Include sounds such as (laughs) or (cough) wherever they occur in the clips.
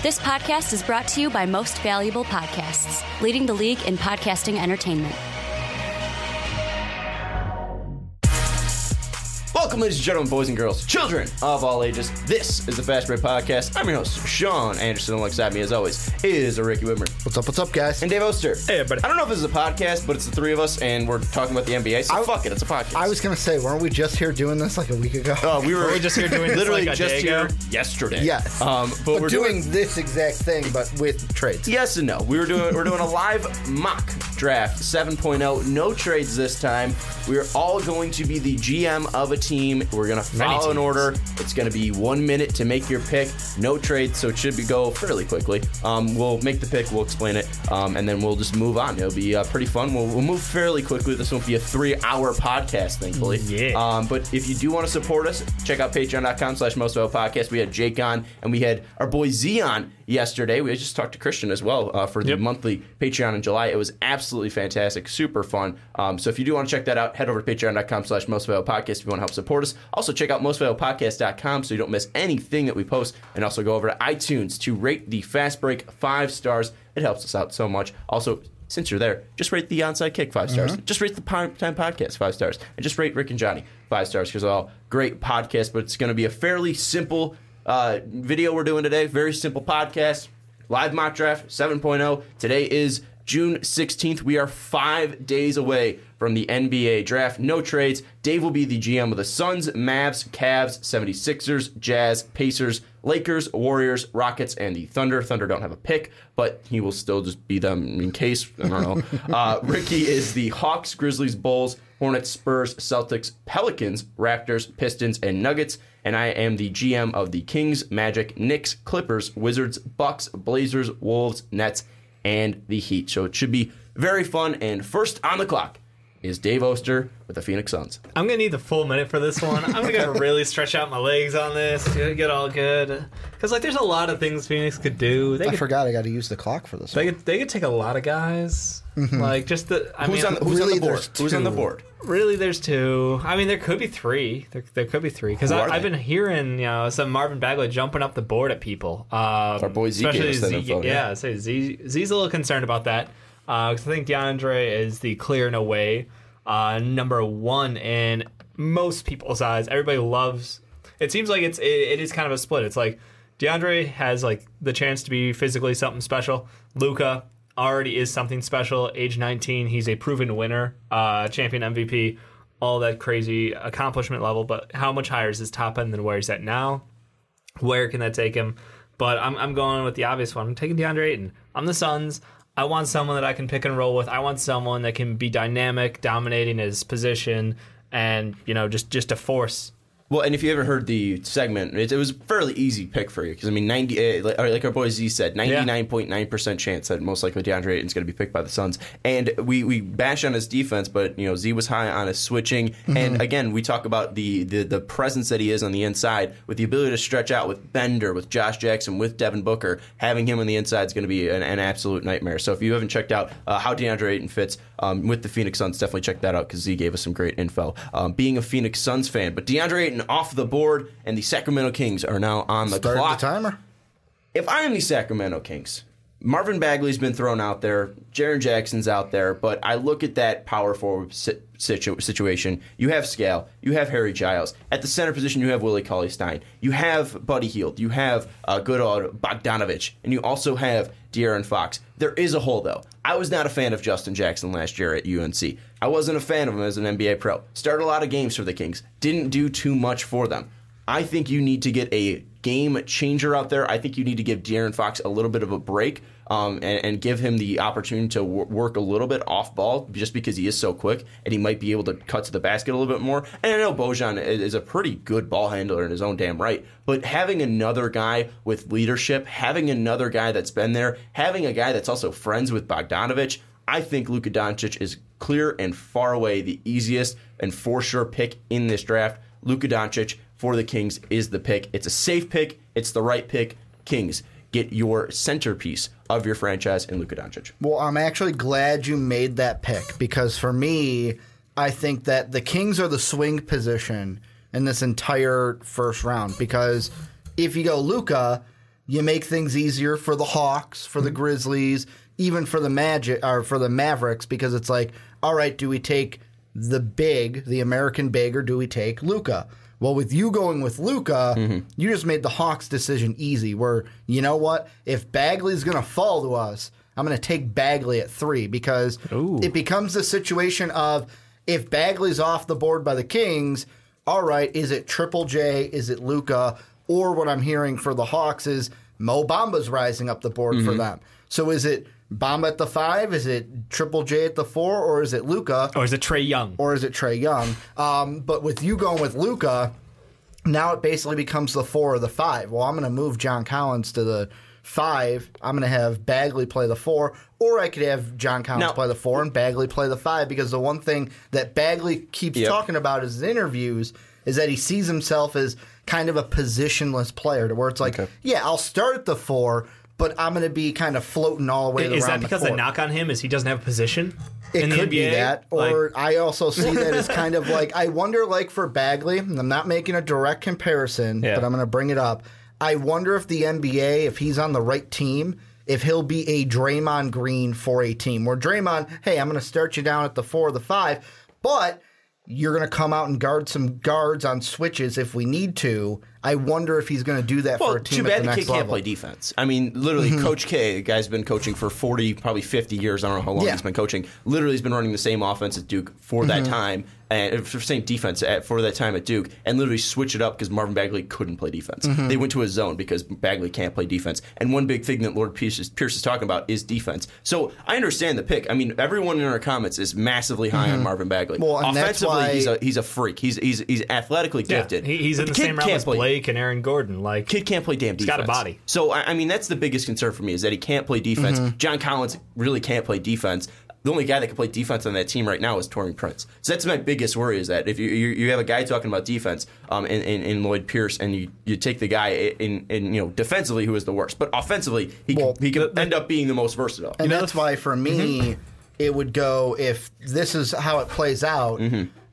This podcast is brought to you by Most Valuable Podcasts, leading the league in podcasting entertainment. Welcome, ladies and gentlemen, boys and girls, children of all ages. This is the Fast Break Podcast. I'm your host, Sean Anderson. Alongside me, as always, is a Ricky Widmer What's up? What's up, guys? and Dave Oster. Hey, everybody. I don't know if this is a podcast, but it's the three of us, and we're talking about the NBA. So I- fuck it, it's a podcast. I was gonna say, weren't we just here doing this like a week ago? Uh, we were, Were we just here doing this literally like a just day here ago? yesterday. yes. Um, but, but we're doing, doing this exact thing, but with trades. Yes and no. We were doing we're doing a live mock draft 7.0. No trades this time. We're all going to be the GM of a team. We're gonna follow an order. It's gonna be one minute to make your pick. No trades, so it should be go fairly quickly. Um, we'll make the pick. We'll explain it, um, and then we'll just move on. It'll be uh, pretty fun. We'll, we'll move fairly quickly. This won't be a three-hour podcast, thankfully. Yeah. Um, but if you do want to support us, check out Patreon.com/slash Most Valuable Podcast. We had Jake on, and we had our boy Z on yesterday. We just talked to Christian as well uh, for the Yep. monthly Patreon in July. It was absolutely fantastic, super fun. Um, so if you do want to check that out, head over to patreon.com slash Most Podcast if you want to help support us. Also check out mostvaluablepodcast.com so you don't miss anything that we post. And also go over to iTunes to rate the Fast Break five stars. It helps us out so much. Also, since you're there, just rate the Onside Kick five stars. Just rate the Prime Time Podcast five stars. And just rate Rick and Johnny five stars because all great podcast, But it's going to be a fairly simple uh, video we're doing today. Very simple podcast. Live mock draft 7.0. Today is June 16th. We are five days away from the NBA draft. No trades. Dave will be the GM of the Suns, Mavs, Cavs, 76ers, Jazz, Pacers, Lakers, Warriors, Rockets, and the Thunder. Thunder don't have a pick, but he will still just be them in case. I don't know. (laughs) uh, Ricky is the Hawks, Grizzlies, Bulls, Hornets, Spurs, Celtics, Pelicans, Raptors, Pistons, and Nuggets. And I am the GM of the Kings, Magic, Knicks, Clippers, Wizards, Bucks, Blazers, Wolves, Nets, and the Heat. So it should be very fun. And first on the clock is Dave Oster with the Phoenix Suns. I'm gonna need the full minute for this one. I'm gonna (laughs) really stretch out my legs on this, get get all good. Because like, there's a lot of things Phoenix could do. They I could, forgot I got to use the clock for this. they One. could, they could take a lot of guys. Like just the. I Who's, mean, on, who's really, on the board? Who's on the board? really, there's two. I mean, there could be three. There, there could be three. Because I've they? been hearing, you know, some Marvin Bagley jumping up the board at people. Um, Our boy Z gave especially us that Z- info, yeah. Yeah, so Z, Z's a little concerned about that. Because I think DeAndre is the clear and away uh, number one in most people's eyes. Everybody loves. It seems like it's it, it is kind of a split. It's like DeAndre has like the chance to be physically something special. Luka already is something special. Age 19, he's a proven winner, uh, champion MVP, all that crazy accomplishment level. But how much higher is his top end than where he's at now? Where can that take him? But I'm, I'm going with the obvious one. I'm taking DeAndre Ayton. I'm the Suns. I want someone that I can pick and roll with. I want someone that can be dynamic, dominating his position, and you know just just a force. Well, and if you ever heard the segment, it, it was a fairly easy pick for you because I mean, ninety uh, like, our boy Z said, ninety nine point nine percent chance that most likely DeAndre Ayton's going to be picked by the Suns. And we we bash on his defense, but you know Z was high on his switching, and again we talk about the, the the presence that he is on the inside with the ability to stretch out with Bender, with Josh Jackson, with Devin Booker. Having him on the inside is going to be an, an absolute nightmare. So if you haven't checked out uh, how DeAndre Ayton fits um, with the Phoenix Suns, definitely check that out because Z gave us some great info. Um, being a Phoenix Suns fan, but DeAndre Ayton off the board, and the Sacramento Kings are now on the Start the clock. timer. If I am the Sacramento Kings, Marvin Bagley's been thrown out there, Jaren Jackson's out there, but I look at that power forward situ- situation. You have Skal, you have Harry Giles. At the center position, you have Willie Cauley Stein. You have Buddy Hield. You have uh, good old Bogdanovich, and you also have De'Aaron Fox. There is a hole though. I was not a fan of Justin Jackson last year at UNC. I wasn't a fan of him as an NBA pro. Started a lot of games for the Kings. Didn't do too much for them. I think you need to get a game changer out there. I think you need to give De'Aaron Fox a little bit of a break um, and, and give him the opportunity to w- work a little bit off ball just because he is so quick and he might be able to cut to the basket a little bit more. And I know Bojan is a pretty good ball handler in his own damn right, but having another guy with leadership, having another guy that's been there, having a guy that's also friends with Bogdanovich, I think Luka Doncic is clear and far away the easiest and for sure pick in this draft. Luka Doncic for the Kings is the pick. It's a safe pick. It's the right pick. Kings, get your centerpiece of your franchise in Luka Doncic. Well, I'm actually glad you made that pick because for me, I think that the Kings are the swing position in this entire first round because if you go Luka, you make things easier for the Hawks, for the mm-hmm. Grizzlies, even for the Magic or for the Mavericks because it's like, all right, do we take the big, the American big, or do we take Luka? Well, with you going with Luka, mm-hmm. you just made the Hawks decision easy. Where you know what, if Bagley's going to fall to us, I'm going to take Bagley at three because Ooh. it becomes the situation of if Bagley's off the board by the Kings, all right, is it Triple J? Is it Luka? Or what I'm hearing for the Hawks is Mo Bamba's rising up the board for mm-hmm. them. So is it Bamba at the five? Is it Triple J at the four? Or is it Luka? Or is it Trae Young? Or is it Trae Young? Um, but with you going with Luka, now it basically becomes the four or the five. Well, I'm going to move John Collins to the five. I'm going to have Bagley play the four, or I could have John Collins Now- play the four and Bagley play the five. Because the one thing that Bagley keeps Yep. talking about in his interviews is that he sees himself as kind of a positionless player, to where it's like, Okay. yeah, I'll start at the four, but I'm going to be kind of floating all the way Is that because the, the knock on him is he doesn't have a position? It in the could be that, Like- or I also see that as kind of like I wonder, like for Bagley, and I'm not making a direct comparison, Yeah. but I'm going to bring it up. I wonder if the NBA, if he's on the right team, if he'll be a Draymond Green for a team. Where Draymond, hey, I'm going to start you down at the four or the five, but you're going to come out and guard some guards on switches if we need to. I wonder if he's going to do that Well, for a team too at bad the the next kid can't level. Mm-hmm. play defense. I mean, literally, Coach K, the guy's been coaching for 40, probably 50 years. I don't know how long Yeah. he's been coaching. Literally, he's been running the same offense at Duke for that Mm-hmm. time, and for same defense at, for that time at Duke, and literally switch it up because Marvin Bagley couldn't play defense. Mm-hmm. They went to a zone because Bagley can't play defense. And one big thing that Lloyd Pierce is, Pierce is talking about is defense. So I understand the pick. I mean, everyone in our comments is massively high on Marvin Bagley. Mm-hmm. Well, and that's Offensively, why- he's a he's a freak. He's he's he's athletically gifted. he- he's But in the, kid same realm as play- Blake and Aaron Gordon. Like Kid can't play damn defense. He's got a body. So I, I mean, that's the biggest concern for me is that he can't play defense. Mm-hmm. John Collins really can't play defense. The only guy that can play defense on that team right now is Taurean Prince. So that's my biggest worry is that if you you, you have a guy talking about defense um, in, in, in Lloyd Pierce and you, you take the guy in, in you know defensively who is the worst, but offensively he Well, can, he can end up being the most versatile. And that's why, for me, it would go if this is how it plays out.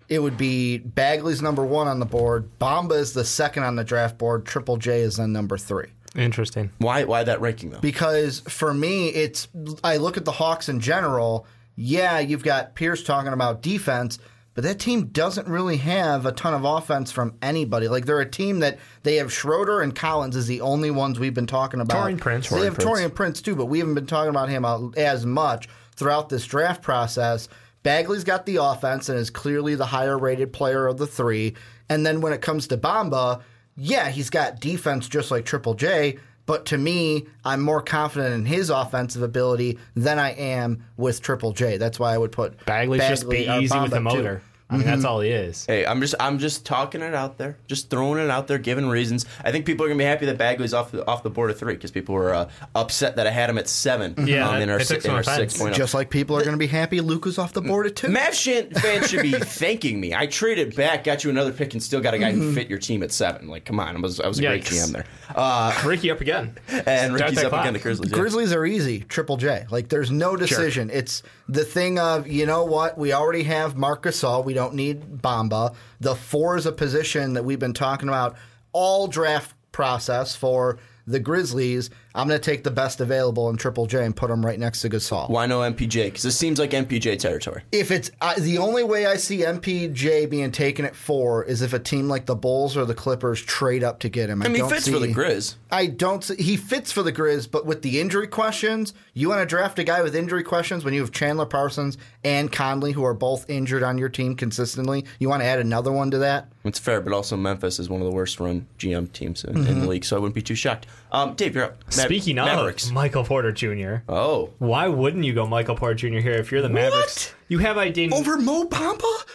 It would be Bagley's number one on the board. Bamba is the second on the draft board. Triple J is then number three. interesting. Why why that ranking though? Because for me, it's I look at the Hawks in general. Yeah, you've got Pierce talking about defense, but that team doesn't really have a ton of offense from anybody. Like they're a team that they have Schroeder and Collins is the only ones we've been talking about. Taurean Prince. They have Taurean Prince. Taurean Prince too, but we haven't been talking about him as much throughout this draft process. Bagley's got the offense and is clearly the higher rated player of the three. And then when it comes to Bamba, yeah, he's got defense just like Triple J. But to me, I'm more confident in his offensive ability than I am with Triple J. That's why I would put Bagley's just be easy with the Bamba, too. Motor. I mean, that's all he is. Hey, I'm just I'm just talking it out there, just throwing it out there, giving reasons. I think people are gonna be happy that Bagley's off the, off the board of three because people were uh, upset that I had him at seven. Yeah, um, in our, it took si- some in our six point Just like people are going to be happy Luka's off the board at two. Mav Shan- fans should be (laughs) thanking me. I traded back, got you another pick, and still got a guy Mm-hmm. who fit your team at seven. Like, come on, I was I was a great Yikes. GM there. Uh, (laughs) Ricky up again. (laughs) and Ricky's up clock. again. The Grizzlies. yeah. Grizzlies are easy, Triple J. Like there's no decision. It's the thing of you know what we already have Marc Gasol. We don't need Bamba. The four is a position that we've been talking about all draft process for the Grizzlies. I'm going to take the best available in Triple J and put him right next to Gasol. Why no MPJ? Because this seems like MPJ territory. If it's the only way I see MPJ being taken at four is if a team like the Bulls or the Clippers trade up to get him. I, I mean, he fits see, for the Grizz. I don't. See, he fits for the Grizz, but with the injury questions, you want to draft a guy with injury questions when you have Chandler Parsons and Conley, who are both injured on your team consistently. You want to add another one to that? It's fair, but also Memphis is one of the worst run GM teams in, in Mm-hmm. the league, so I wouldn't be too shocked. Um, Dave, you're up. Ma- Speaking of Mavericks. Michael Porter Jr., Oh, why wouldn't you go Michael Porter Jr. here if you're the Mavericks? You have Ayton. Over Mo Bamba?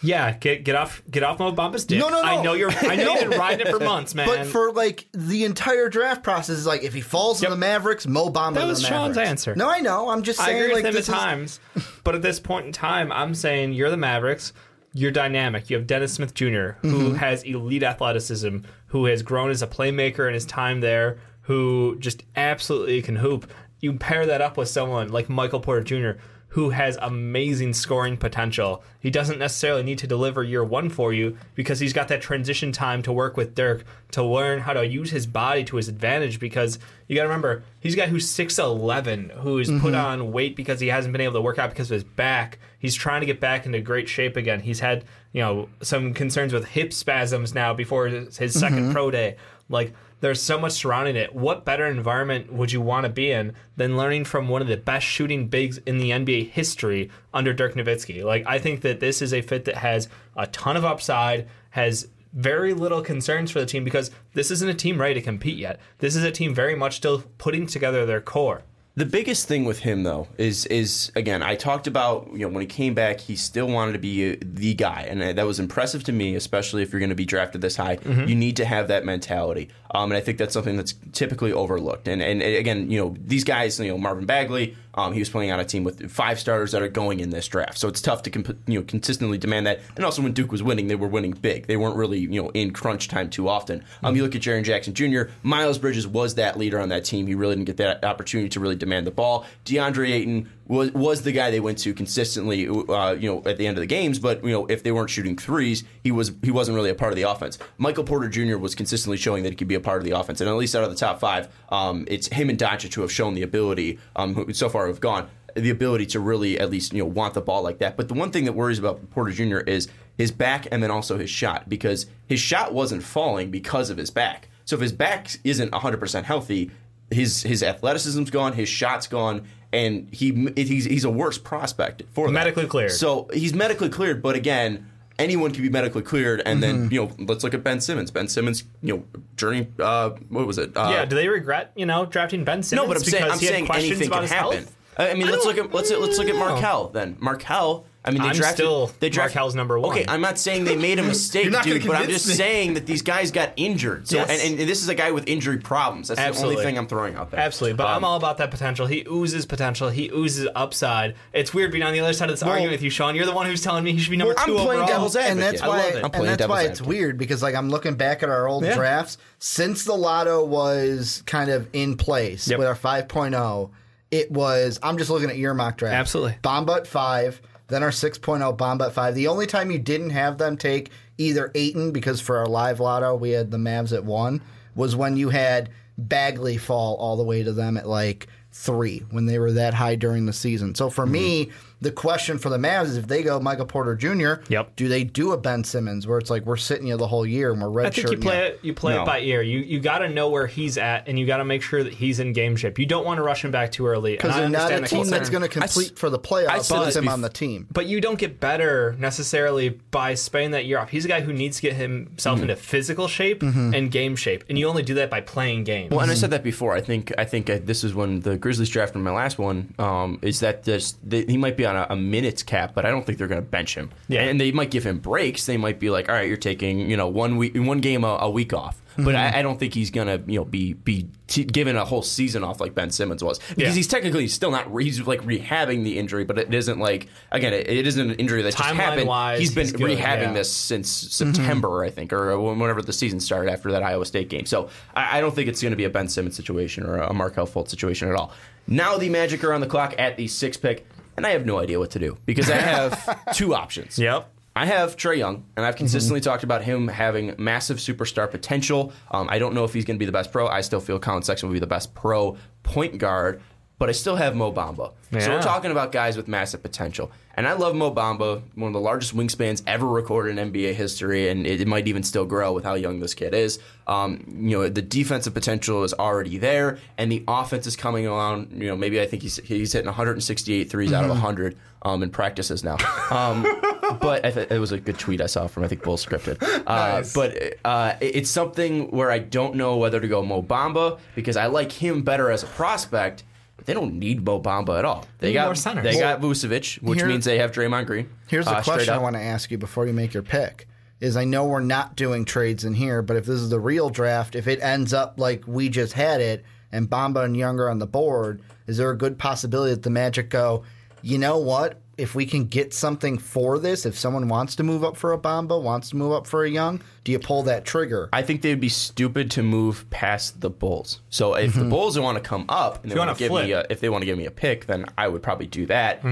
Yeah, get get off get off Mo Bamba's dick. No, no, no. I know you're. I know you've been riding it for (laughs) months, man. But for like the entire draft process, is like if he falls to the Mavericks, Mo Bamba. That to was the Sean's Mavericks. answer. No, I know. I'm just I saying. agree like with him this at is- times, (laughs) but at this point in time, I'm saying you're the Mavericks. You're dynamic. You have Dennis Smith Jr., Mm-hmm. who has elite athleticism, who has grown as a playmaker in his time there, who just absolutely can hoop. You pair that up with someone like Michael Porter Jr., who has amazing scoring potential. He doesn't necessarily need to deliver year one for you because he's got that transition time to work with Dirk to learn how to use his body to his advantage. Because you got to remember, he's a guy who's 6'11, who's put mm-hmm. on weight because he hasn't been able to work out because of his back. He's trying to get back into great shape again. He's had, you know, some concerns with hip spasms now before his, his 2nd mm-hmm. pro day. Like, there's so much surrounding it. What better environment would you want to be in than learning from one of the best shooting bigs in the NBA history under Dirk Nowitzki? Like, I think that this is a fit that has a ton of upside, has very little concerns for the team because this isn't a team ready to compete yet. This is a team very much still putting together their core. The biggest thing with him, though, is is again, I talked about you know when he came back, he still wanted to be the guy, and that was impressive to me, especially if you're going to be drafted this high. You need to have that mentality, um, and I think that's something that's typically overlooked. And and again, you know, these guys, you know, Marvin Bagley, um, he was playing on a team with five starters that are going in this draft, so it's tough to comp- you know consistently demand that. And also, when Duke was winning, they were winning big. They weren't really you know in crunch time too often. Um, you look at Jaren Jackson Jr. Miles Bridges was that leader on that team. He really didn't get that opportunity to really demand the ball. DeAndre Ayton was was the guy they went to consistently, uh, you know, at the end of the games. But you know, if they weren't shooting threes, he was he wasn't really a part of the offense. Michael Porter Jr. was consistently showing that he could be a part of the offense, and at least out of the top five, um, it's him and Doncic who have shown the ability. Um, who so far have gone the ability to really at least you know want the ball like that. But the one thing that worries about Porter Jr. is his back and then also his shot because his shot wasn't falling because of his back. So if his back isn't 100% healthy, his his athleticism's gone, his shot's gone, and he he's he's a worse prospect for that. Medically cleared. So he's medically cleared, but again, anyone can be medically cleared. And Mm-hmm. then you know, let's look at Ben Simmons. Ben Simmons, you know, journey. Uh, what was it? Uh, yeah, do they regret, you know, drafting Ben Simmons? no, but I'm saying I'm saying anything can happen. health? I I mean, I let's look at let's let's look at no. Markelle then. Markelle. I mean, they I'm drafted. still they drafted, Markelle's number one. Okay, I'm not saying they made a (laughs) mistake, dude, but I'm just me. saying that these guys got injured. So, Yes. and, and this is a guy with injury problems. That's the only thing I'm throwing out there. Absolutely, but Um, I'm all about that potential. He oozes potential. He oozes upside. It's weird being on the other side of this argument with you, Sean. You're the one who's telling me he should be number Well, I'm playing overall. devil's advocate. and that's I why love it. I'm playing Devils Edge. and that's why it's weird because like I'm looking back at our old Yeah. drafts since the lotto was kind of in place Yep. with our 5.0 it was I'm just looking at your mock draft Absolutely. Bamba at 5 then our 6.0 Bomb at 5 the only time you didn't have them take either Ayton because for our live lotto we had the Mavs at 1 was when you had Bagley fall all the way to them at like 3 when they were that high during the season. So for mm-hmm. me the question for the Mavs is if they go Michael Porter Jr. Yep. Do they do a Ben Simmons where it's like we're sitting you the whole year and we're red I think you play it. You play No. it by ear. You you got to know where he's at, and you got to make sure that he's in game shape. You don't want to rush him back too early. because and I they're not a team that's going to complete for the playoffs said with this him bef- on the team. But you don't get better necessarily by spending that year off. He's a guy who needs to get himself into physical shape and game shape, and you only do that by playing games. Well, and I said that before. I think I think uh, this is when the Grizzlies drafted my last one. Um, is that this, they, he might be on a, a minutes cap, but I don't think they're going to bench him. Yeah. and they might give him breaks. They might be like, all right, you're taking you know one week, one game a, a week off. But mm-hmm. I, I don't think he's gonna, you know, be be t- given a whole season off like Ben Simmons was because Yeah. he's technically still not. Re- he's like rehabbing the injury, but it isn't like again, it, it isn't an injury that just happened. Timeline-wise, he's been he's good, rehabbing yeah. this since mm-hmm. September, I think, or whenever the season started after that Iowa State game. So I, I don't think it's going to be a Ben Simmons situation or a Markelle Fultz situation at all. Now the Magic are on the clock at the six pick, and I have no idea what to do because I have (laughs) two options. Yep. I have Trae Young, and I've consistently talked about him having massive superstar potential. Um, I don't know if he's going to be the best pro. I still feel Collin Sexton will be the best pro point guard, but I still have Mo Bamba. So we're talking about guys with massive potential. And I love Mo Bamba, one of the largest wingspans ever recorded in NBA history, and it, it might even still grow with how young this kid is. Um, you know, the defensive potential is already there, and the offense is coming along. You know, maybe I think he's he's hitting 168 threes out of 100 um, in practices now. Um, (laughs) but I th- it was a good tweet I saw from I think Bull Scripted. Uh, But uh, it's something where I don't know whether to go Mo Bamba because I like him better as a prospect. But they don't need Mo Bamba at all. They Need got more centers. they got Vucevic, which Here- means they have Draymond Green. Here's the uh, straight question I want to ask you before you make your pick. Is I know we're not doing trades in here, but if this is the real draft, if it ends up like we just had it and Bamba and Young are on the board, is there a good possibility that the Magic go, you know what? If we can get something for this, if someone wants to move up for a Bamba, wants to move up for a Young, do you pull that trigger? I think they'd be stupid to move past the Bulls. So if the mhm. Bulls want to come up and they want wanna to give me a, if they want to give me a pick, then I would probably do that.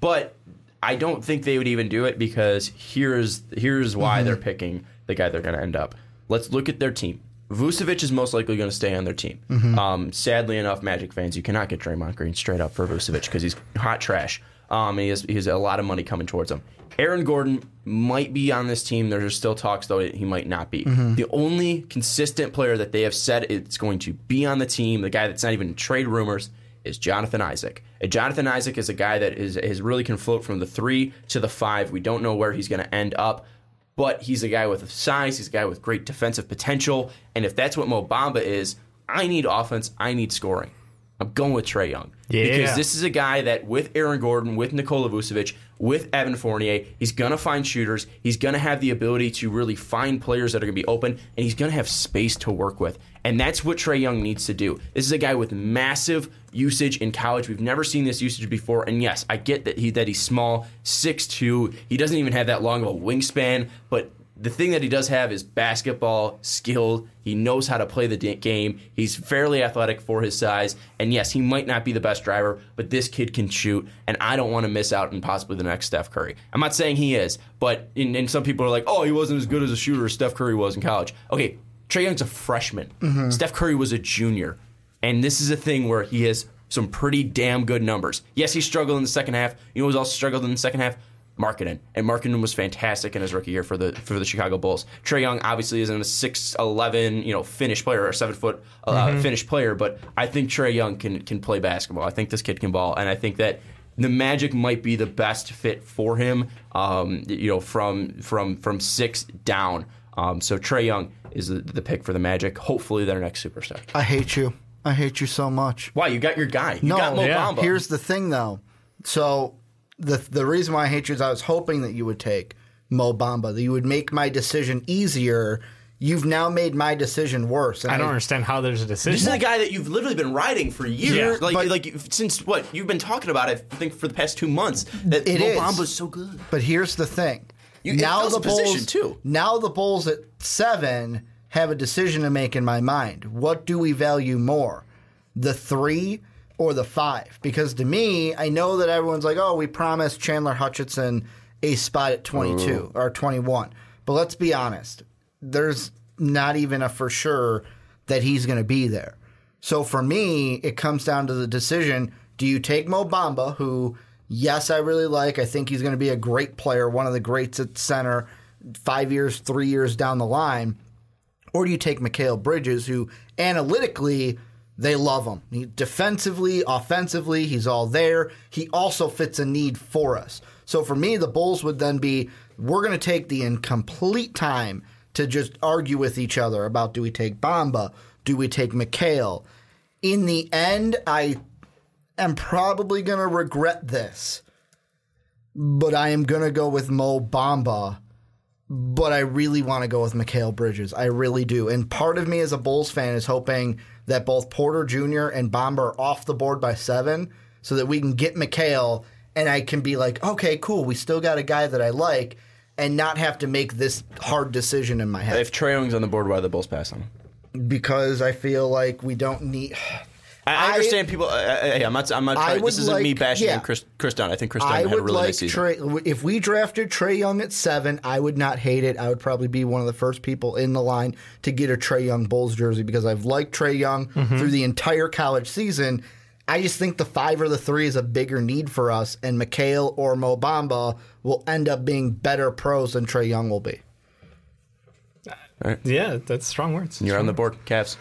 But I don't think they would even do it because here's here's why mhm. they're picking the guy they're going to end up. Let's look at their team. Vucevic is most likely going to stay on their team. Mm-hmm. Um, sadly enough, Magic fans, you cannot get Draymond Green straight up for Vucevic because he's hot trash. Um, he has he has a lot of money coming towards him. Aaron Gordon might be on this team. There's still talks though he might not be. The only consistent player that they have said it's going to be on the team, the guy that's not even in trade rumors, is Jonathan Isaac. And Jonathan Isaac is a guy that is, is really can float from the three to the five. We don't know where he's going to end up, but he's a guy with size. He's a guy with great defensive potential. And if that's what Mobamba is, I need offense. I need scoring. I'm going with Trae Young Yeah. because this is a guy that with Aaron Gordon, with Nikola Vucevic, with Evan Fournier, he's gonna find shooters. He's gonna have the ability to really find players that are gonna be open, and he's gonna have space to work with. And that's what Trae Young needs to do. This is a guy with massive usage in college. We've never seen this usage before. And yes, I get that he that he's small, 6'2". He doesn't even have that long of a wingspan, but the thing that he does have is basketball skill. He knows how to play the game. He's fairly athletic for his size. And yes, he might not be the best driver, but this kid can shoot. And I don't want to miss out on possibly the next Steph Curry. I'm not saying he is, but in, and some people are like, oh, he wasn't as good as a shooter as Steph Curry was in college. Okay, Trae Young's a freshman. Mm-hmm. Steph Curry was a junior. And this is a thing where he has some pretty damn good numbers. Yes, he struggled in the second half. You know who's also struggled in the second half? Markkanen. And Markkanen was fantastic in his rookie year for the for the Chicago Bulls. Trae Young obviously isn't a six eleven, you know, Finnish player or seven foot uh, Finnish player, but I think Trae Young can can play basketball. I think this kid can ball, and I think that the Magic might be the best fit for him. Um, you know, from from from six down. Um, so Trae Young is the, the pick for the Magic. Hopefully, their next superstar. I hate you. I hate you so much. Why you got your guy? You No, got Mo yeah. Bamba. Here's the thing, though. So the the reason why I hate you is I was hoping that you would take Mo Bamba, that you would make my decision easier. You've now made my decision worse. And I don't understand how there's a decision. This is decision. a guy that you've literally been riding for years. Yeah, like, but- like since what you've been talking about it. I think for the past two months that It Mo is. Bamba's so good. But here's the thing. You- now the a position, Bulls too. Now the Bulls at seven have a decision to make in my mind. What do we value more, the three or the five? Because to me, I know that everyone's like, "Oh, we promised Chandler Hutchison a spot at 22 mm-hmm. or 21," but let's be honest. There's not even a for sure that he's going to be there. So for me, it comes down to the decision: Do you take Mo Bamba, who, yes, I really like. I think he's going to be a great player, one of the greats at center, five years, three years down the line, or do you take Mikal Bridges, who analytically they love him. He, defensively, offensively, he's all there. He also fits a need for us. So for me, the Bulls would then be: we're going to take the incomplete time to just argue with each other about do we take Bamba, do we take Mikal. In the end, I am probably going to regret this, but I am going to go with Mo Bamba. But I really want to go with Mikal Bridges. I really do. And part of me as a Bulls fan is hoping that both Porter Jr. and Bamba are off the board by seven so that we can get Mikal and I can be like, okay, cool, we still got a guy that I like and not have to make this hard decision in my head. If Trae Young's on the board, why the Bulls pass on him? because I feel like we don't need. I, I I- understand people. Uh, uh, hey, I'm not. I'm not. Trying, this isn't me bashing yeah. on Chris, Chris Dunn. I think Chris Dunn I had a would really like nice season. Trae. If we drafted Trae Young at seven, I would not hate it. I would probably be one of the first people in the line to get a Trae Young Bulls jersey because I've liked Trae Young Mm-hmm. through the entire college season. I just think the five or the three is a bigger need for us, and Mikal or Mobamba will end up being better pros than Trae Young will be. Yeah, that's strong words. You're on the board, Cavs.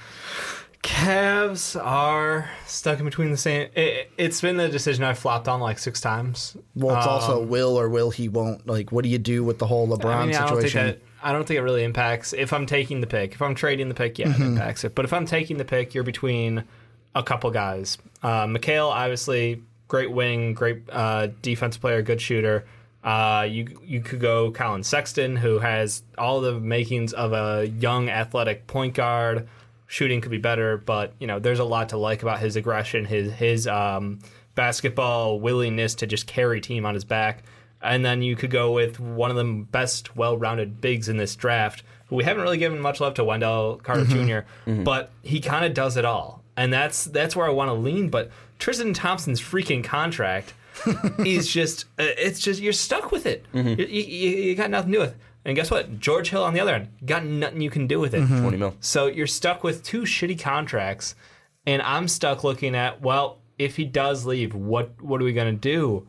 Cavs are stuck in between the same. It, it's been the decision I've flopped on like six times. Well, it's also will or will he won't. Like, what do you do with the whole LeBron I mean, I don't situation? that. I don't think it really impacts. If I'm taking the pick, if I'm trading the pick, yeah, Mm-hmm. it impacts it. But if I'm taking the pick, you're between a couple guys. Uh, Mikal, obviously, great wing, great uh, defense player, good shooter. Uh, you you could go Collin Sexton, who has all the makings of a young, athletic point guard. Shooting could be better, but you know there's a lot to like about his aggression, his his um, basketball willingness to just carry team on his back. And then you could go with one of the best, well-rounded bigs in this draft. Who we haven't really given much love to Wendell Carter junior but he kind of does it all, and that's that's where I want to lean. But Tristan Thompson's freaking contract (laughs) is just uh, it's just you're stuck with it. You, you, you got nothing to do with. it. And guess what? George Hill on the other end got nothing you can do with it. Mm-hmm. 20 mil. So you're stuck with two shitty contracts, and I'm stuck looking at well, if he does leave, what what are we gonna do?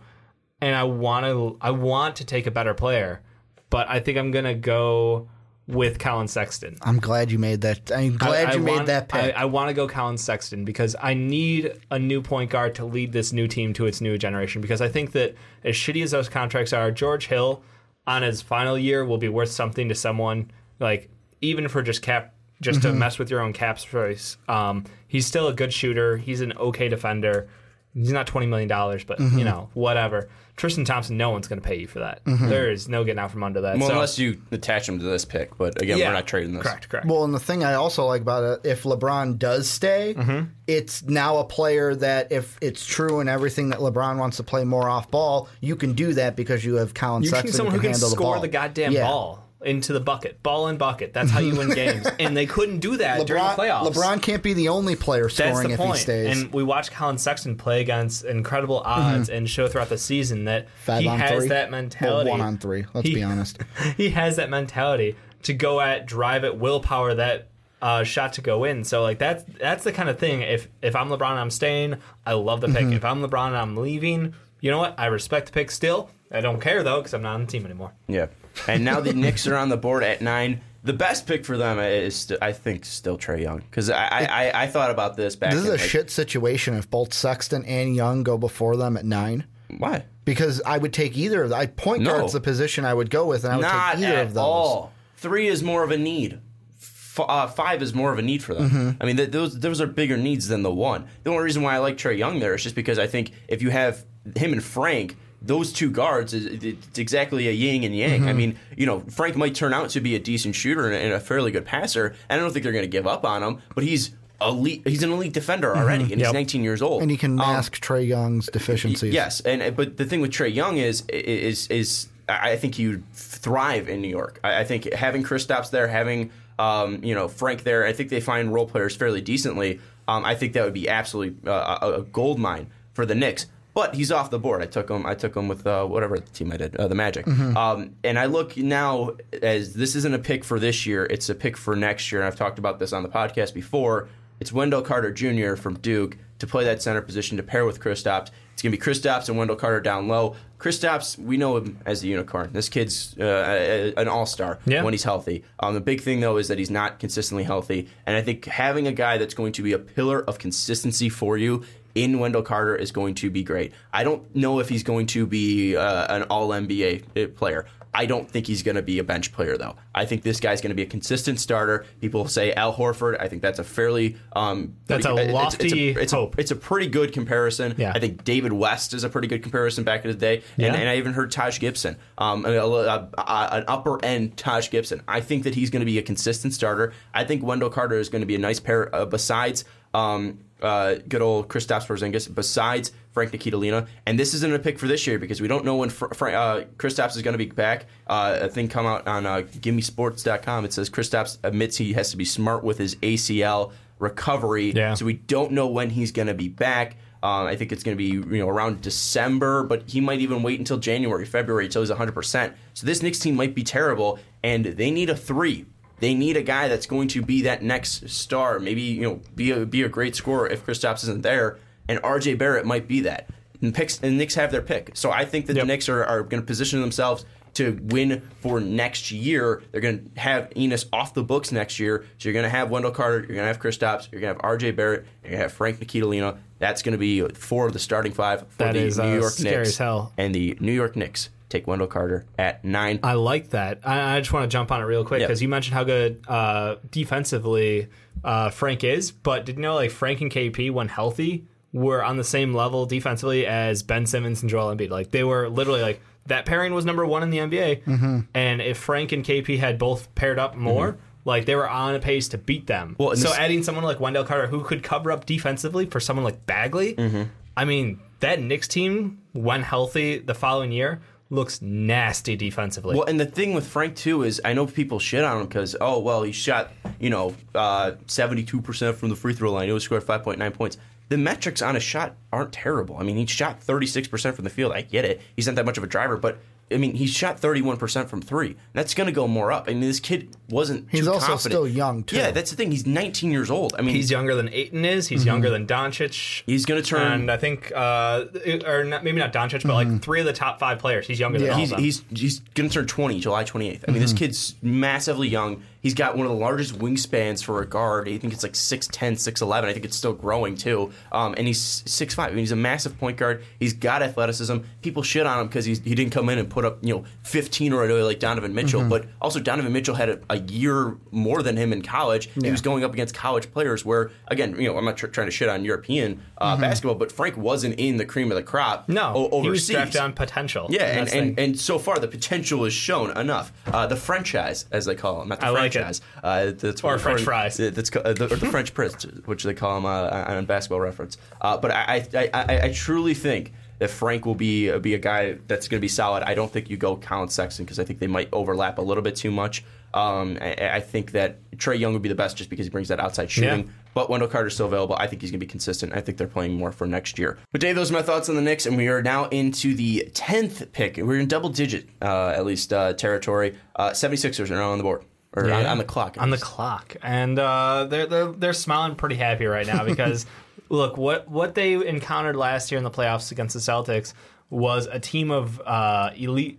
And I want to I want to take a better player, but I think I'm gonna go with Collin Sexton. I'm glad you made that. I'm glad I- I you made want- that pick. I, I want to go Collin Sexton because I need a new point guard to lead this new team to its new generation. Because I think that as shitty as those contracts are, George Hill on his final year will be worth something to someone. Like even for just cap, just Mm-hmm. to mess with your own cap space. Um, he's still a good shooter. He's an okay defender. He's not twenty million dollars, but Mm-hmm. you know whatever. Tristan Thompson, no one's going to pay you for that. There is no getting out from under that. Well, so, unless you attach him to this pick, but again, yeah, we're not trading this. Correct, correct. Well, and the thing I also like about it, if LeBron does stay, Mm-hmm. it's now a player that, if it's true and everything that LeBron wants to play more off ball, you can do that because you have Collin You Sexton need someone who can handle the score ball. the goddamn Yeah. ball into the bucket, ball and bucket. That's how you win (laughs) games, and they couldn't do that during the LeBron, playoffs. LeBron can't be the only player That's scoring the if point. he stays. And we watched Collin Sexton play against incredible odds and show throughout the season that Mm-hmm. Five he on has three? that Well, mentality. one on three. Let's He- be honest. (laughs) he has that mentality to go at, drive at, willpower that uh, shot to go in. So like that's that's the kind of thing. If if I'm LeBron, and I'm staying. I love the pick. Mm-hmm. If I'm LeBron, and I'm leaving. You know what? I respect the pick still. I don't care though because I'm not on the team anymore. Yeah. And now the Knicks are on the board at nine. The best pick for them is, st- I think, still Trae Young because I, I, I, I thought about this back. This is a like, shit situation if both Sexton and Young go before them at nine. Why? Because I would take either of them. I point No. guard's the position I would go with, and I would Not take either at of those. all. Three is more of a need. F- uh, five is more of a need for them. Mm-hmm. I mean, th- those those are bigger needs than the one. The only reason why I like Trae Young there is just because I think if you have him and Frank, those two guards, is- it's exactly a yin and yang. I Mm-hmm. mean, you know, Frank might turn out to be a decent shooter and, a fairly good passer. And I don't think they're going to give up on him, but he's elite. He's an elite defender already, and he's 19 years old. Mm-hmm. And he can Um, mask Trae Young's deficiencies. Yes, and but the thing with Trae Young is is is I I think he would thrive in New York. I, I think having Kristaps there, having um, you know Frank there, I think they find role players fairly decently. Um, I think that would be absolutely uh, a, a gold mine for the Knicks. But he's off the board. I took him. I took him with uh, whatever team I did, uh, the Magic. Um, and I look now as this isn't a pick for this year; it's a pick for next year. And I've talked about this on the podcast before. It's Wendell Carter Jr. from Duke to play that center position to pair with Kristaps. It's going to be Kristaps and Wendell Carter down low. Kristaps, we know him as the unicorn. This kid's uh, a- an all star Yeah. when he's healthy. Um, the big thing, though, is that he's not consistently healthy. And I think having a guy that's going to be a pillar of consistency for you in Wendell Carter is going to be great. I don't know if he's going to be uh, an all NBA player. I don't think he's going to be a bench player, though. I think this guy's going to be a consistent starter. People say Al Horford. I think that's a fairly um, That's a pretty- it's- lofty it's, it's, a, hope. it's a pretty good comparison. Yeah. I think David West is a pretty good comparison back in the day, and, Yeah. and I even heard Taj Gibson, um, a- a- a- an upper end Taj Gibson. I think that he's going to be a consistent starter. I think Wendell Carter is going to be a nice pair. Uh, besides um, uh, good old Kristaps Porzingis, besides Frank Ntilikina, and this isn't a pick for this year because we don't know when Fr- Fra- uh, Kristaps is going to be back. Uh, a thing come out on uh, GimmeSports.com. It says Kristaps admits he has to be smart with his ACL recovery, Yeah. so we don't know when he's going to be back. Um, I think it's going to be you know around December, but he might even wait until January, February until he's 100. percent So this Knicks team might be terrible, and they need a three. They need a guy that's going to be that next star. Maybe you know be a be a great scorer if Kristaps isn't there, and RJ Barrett might be that. And picks and Knicks have their pick, so I think that Yep. the Knicks are, are going to position themselves to win for next year. They're going to have Enes off the books next year. So you're going to have Wendell Carter, you're going to have Kristaps, you're going to have RJ Barrett, you're going to have Frank Ntilikina. That's going to be four of the starting five for That the is, New uh, York scary Knicks. as hell. And the New York Knicks take Wendell Carter at nine. I like that. I, I just want to jump on it real quick Yeah. because you mentioned how good uh, defensively uh, Frank is, but did you know like Frank and KP when healthy were on the same level defensively as Ben Simmons and Joel Embiid? Like they were literally like that pairing was number one in the NBA, Mm-hmm. and if Frank and KP had both paired up more. Like they were on a pace to beat them. Well, so this- adding someone like Wendell Carter who could cover up defensively for someone like Bagley, Mm-hmm. I mean that Knicks team, when healthy the following year, looks nasty defensively. Well, and the thing with Frank too is I know people shit on him because oh well he shot you know uh, seventy two percent from the free throw line. He only scored five point nine points. The metrics on a shot aren't terrible. I mean, he shot thirty six percent from the field. I get it. He's not that much of a driver, but I mean, he shot 31% from three. That's going to go more up. I mean, this kid wasn't. He's too also confident. still young, too. Yeah, that's the thing. He's 19 years old. I mean, He's younger than Ayton is. He's mm-hmm. younger than Doncic. he's going to turn. and I think, uh, or not, maybe not Doncic, but like mm-hmm. three of the top five players. He's younger than all he's of them. he's he's going to turn 20 July 28th. I mean, this mm-hmm. kid's massively young. He's got one of the largest wingspans for a guard. I think it's like 6'10", 6'11". I think it's still growing too. Um, and he's 6'5". I mean, he's a massive point guard. He's got athleticism. People shit on him because he didn't come in and put up you know 15 right away like Donovan Mitchell. But also Donovan Mitchell had a, a year more than him in college. He was going up against college players where again, you know, I'm not tr- trying to shit on European uh, basketball, but Frank wasn't in the cream of the crop. no, o- overseas. he was drafted on potential. Yeah, and, and, and so far the potential is shown enough. Uh, the franchise, as they call them, not the I like it. Franchise. Uh, that's Or French fries. uh, That's uh, the, or the French Prince, (laughs) which they call them uh, on Basketball Reference. Uh, but I, I, I, I truly think that Frank will be uh, be a guy that's going to be solid. I don't think you go Collin Sexton because I think they might overlap a little bit too much. Um, I, I think that Trae Young would be the best just because he brings that outside shooting. Yeah. But Wendell Carter's still available. I think he's going to be consistent. I think they're playing more for next year. But Dave, those are my thoughts on the Knicks, and we are now into the 10th pick. We're in double digit, uh, at least, uh, territory. Uh, 76ers are now on the board, or on, Yeah. on the clock. on the clock, and uh, they're they're they're smiling pretty happy right now because (laughs) look what what they encountered last year in the playoffs against the Celtics was a team of uh, elite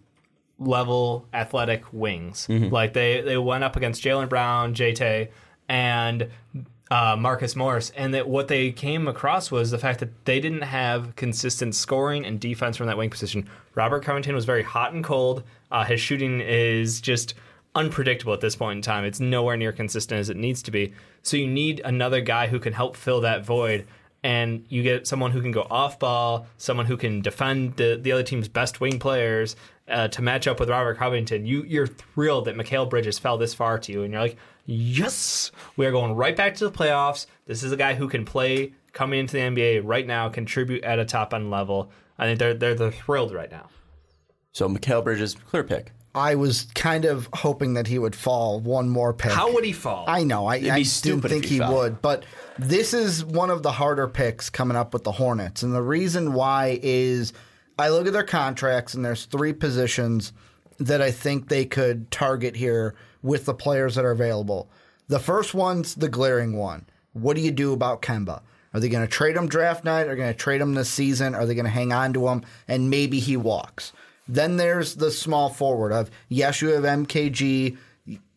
level athletic wings. Mm-hmm. Like they they went up against Jaylen Brown, JT, and uh, Marcus Morris, and that what they came across was the fact that they didn't have consistent scoring and defense from that wing position. Robert Covington was very hot and cold. Uh, his shooting is just unpredictable at this point in time. It's nowhere near consistent as it needs to be. So you need another guy who can help fill that void. And you get someone who can go off ball, someone who can defend the, the other team's best wing players uh, to match up with Robert Covington. You, you're thrilled that Mikal Bridges fell this far to you, and you're like, yes, we are going right back to the playoffs. This is a guy who can play coming into the NBA right now, contribute at a top end level. I think they're they're, they're thrilled right now. So Mikal Bridges, clear pick. I was kind of hoping that he would fall one more pick. How would he fall? I know. I, I didn't think he he would, but this is one of the harder picks coming up with the Hornets, and the reason why is I look at their contracts, and there's three positions that I think they could target here with the players that are available. The first one's the glaring one. What do you do about Kemba? Are they going to trade him draft night? Are they going to trade him this season? Are they going to hang on to him and maybe he walks? Then there's the small forward of yes, you have MKG.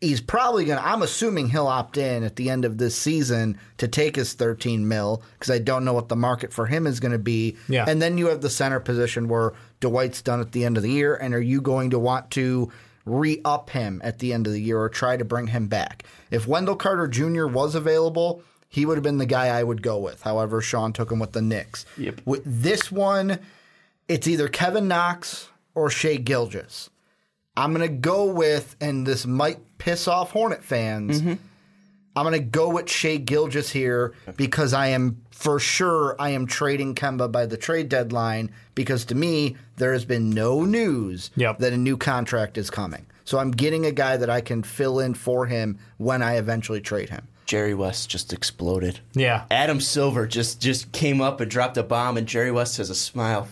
He's probably going to, I'm assuming he'll opt in at the end of this season to take his 13 mil because I don't know what the market for him is going to be. Yeah. And then you have the center position where Dwight's done at the end of the year. And are you going to want to re up him at the end of the year or try to bring him back? If Wendell Carter Jr. was available, he would have been the guy I would go with. However, Sean took him with the Knicks. Yep. With this one, it's either Kevin Knox or Shai Gilgeous. I'm going to go with, and this might piss off Hornet fans. Mm-hmm. I'm going to go with Shai Gilgeous here because I am for sure I am trading Kemba by the trade deadline because to me there has been no news Yep. that a new contract is coming. So I'm getting a guy that I can fill in for him when I eventually trade him. Jerry West just exploded. Yeah. Adam Silver just just came up and dropped a bomb, and Jerry West has a smile,